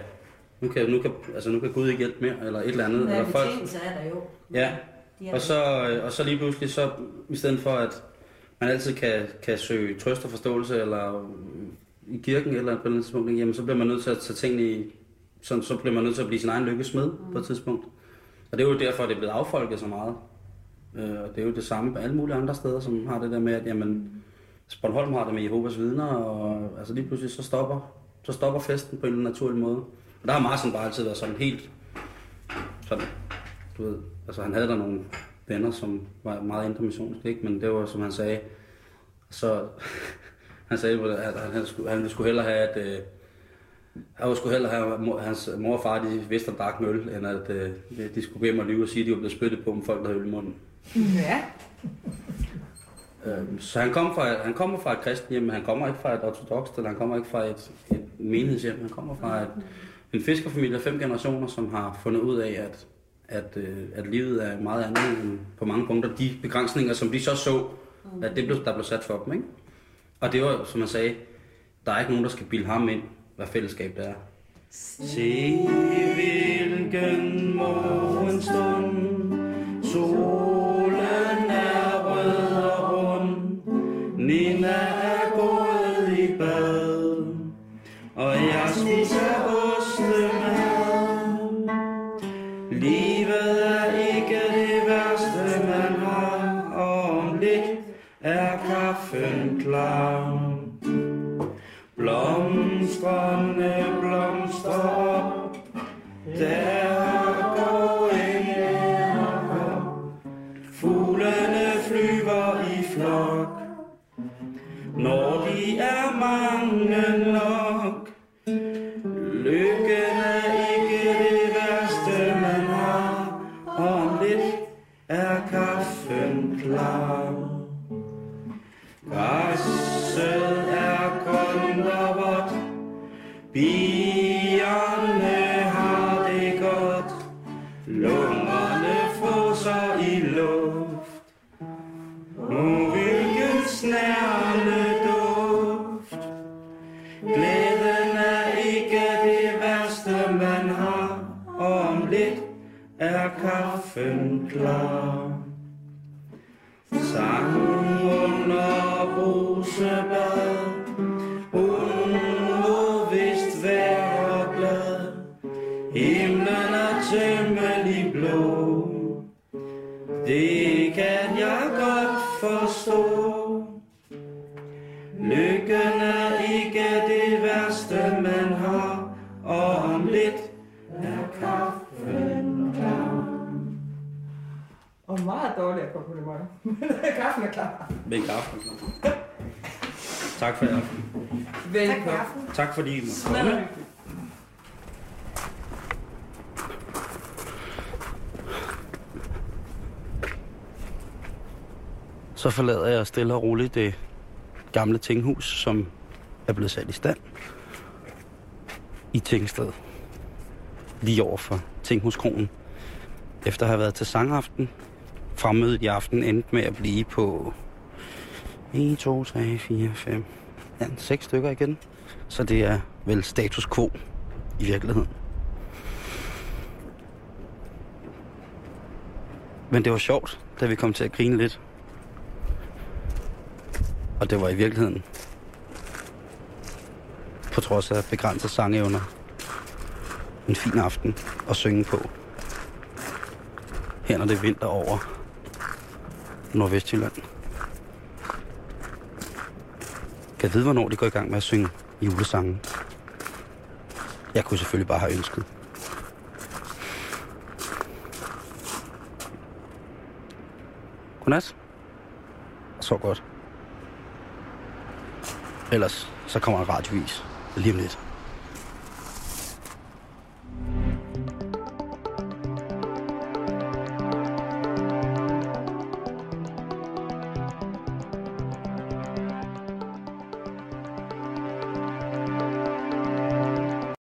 nu kan, nu kan, altså nu kan Gud ikke hjælpe mere, eller et eller andet. Men eller folk, er der jo. Ja, og så, øh, og så lige pludselig, så i stedet for at man altid kan, kan søge trøst og forståelse, eller øh, i kirken eller på et eller andet tidspunkt, jamen så bliver man nødt til at tage tingene i, sådan, så bliver man nødt til at blive sin egen lykkesmed mm. på et tidspunkt. Og det er jo derfor, at det er blevet affolket så meget. Øh, og det er jo det samme på alle mulige andre steder, som har det der med, at jamen, Bornholm har det med Jehovas vidner, og altså lige pludselig så stopper, så stopper festen på en naturlig måde. Og der har Martin bare altid været sådan helt, sådan, du ved, altså han havde der nogle venner, som var meget indre missionske, ikke? men det var, som han sagde, så han sagde, at han, han, skulle, han skulle hellere have, at øh, han skulle hellere have, at hans mor og far, de vidste at drak møl, end at øh, de- skulle hjem og lyve og sige, at de var blevet spyttet på med folk, der havde øl i munden. Ja. Øhm, Så han, kom fra, han kommer fra et kristen hjem, men han kommer ikke fra et ortodox, eller han kommer ikke fra et, et menighedshjem. Han kommer fra et, en fiskerfamilie af fem generationer, som har fundet ud af, at, at, øh, at livet er meget andet end på mange punkter. De begrænsninger, som de så så, at det blev, der blev sat for dem. Ikke? Og det var, som man sagde, der er ikke nogen, der skal bilde ham ind, hvad fællesskab det er. Se hvilken morgenstund Solen er kaffen klar Og meget dårligere komplimenter. Kaffen er klar. Med kaffen. Tak for i aften. Velkommen. Tak fordi I måtte komme. Så forlader jeg stille og roligt det gamle tinghus, som er blevet sat i stand i Tingsted. Lige over for Tinghuskronen. Efter at have været til sangaften, fremmødet i aften endte med at blive på 1, 2, 3, 4, 5, ja, 6 stykker igen. Så det er vel status quo i virkeligheden. Men det var sjovt, da vi kom til at grine lidt. Og det var i virkeligheden, på trods af begrænset sangevner, en fin aften at synge på. Her når det er vinter over Nordvestjylland. Kan jeg vide, hvornår de går i gang med at synge julesangen? Jeg kunne selvfølgelig bare have ønsket. Godnat. Så godt. Ellers så kommer en radiovis lige om lidt.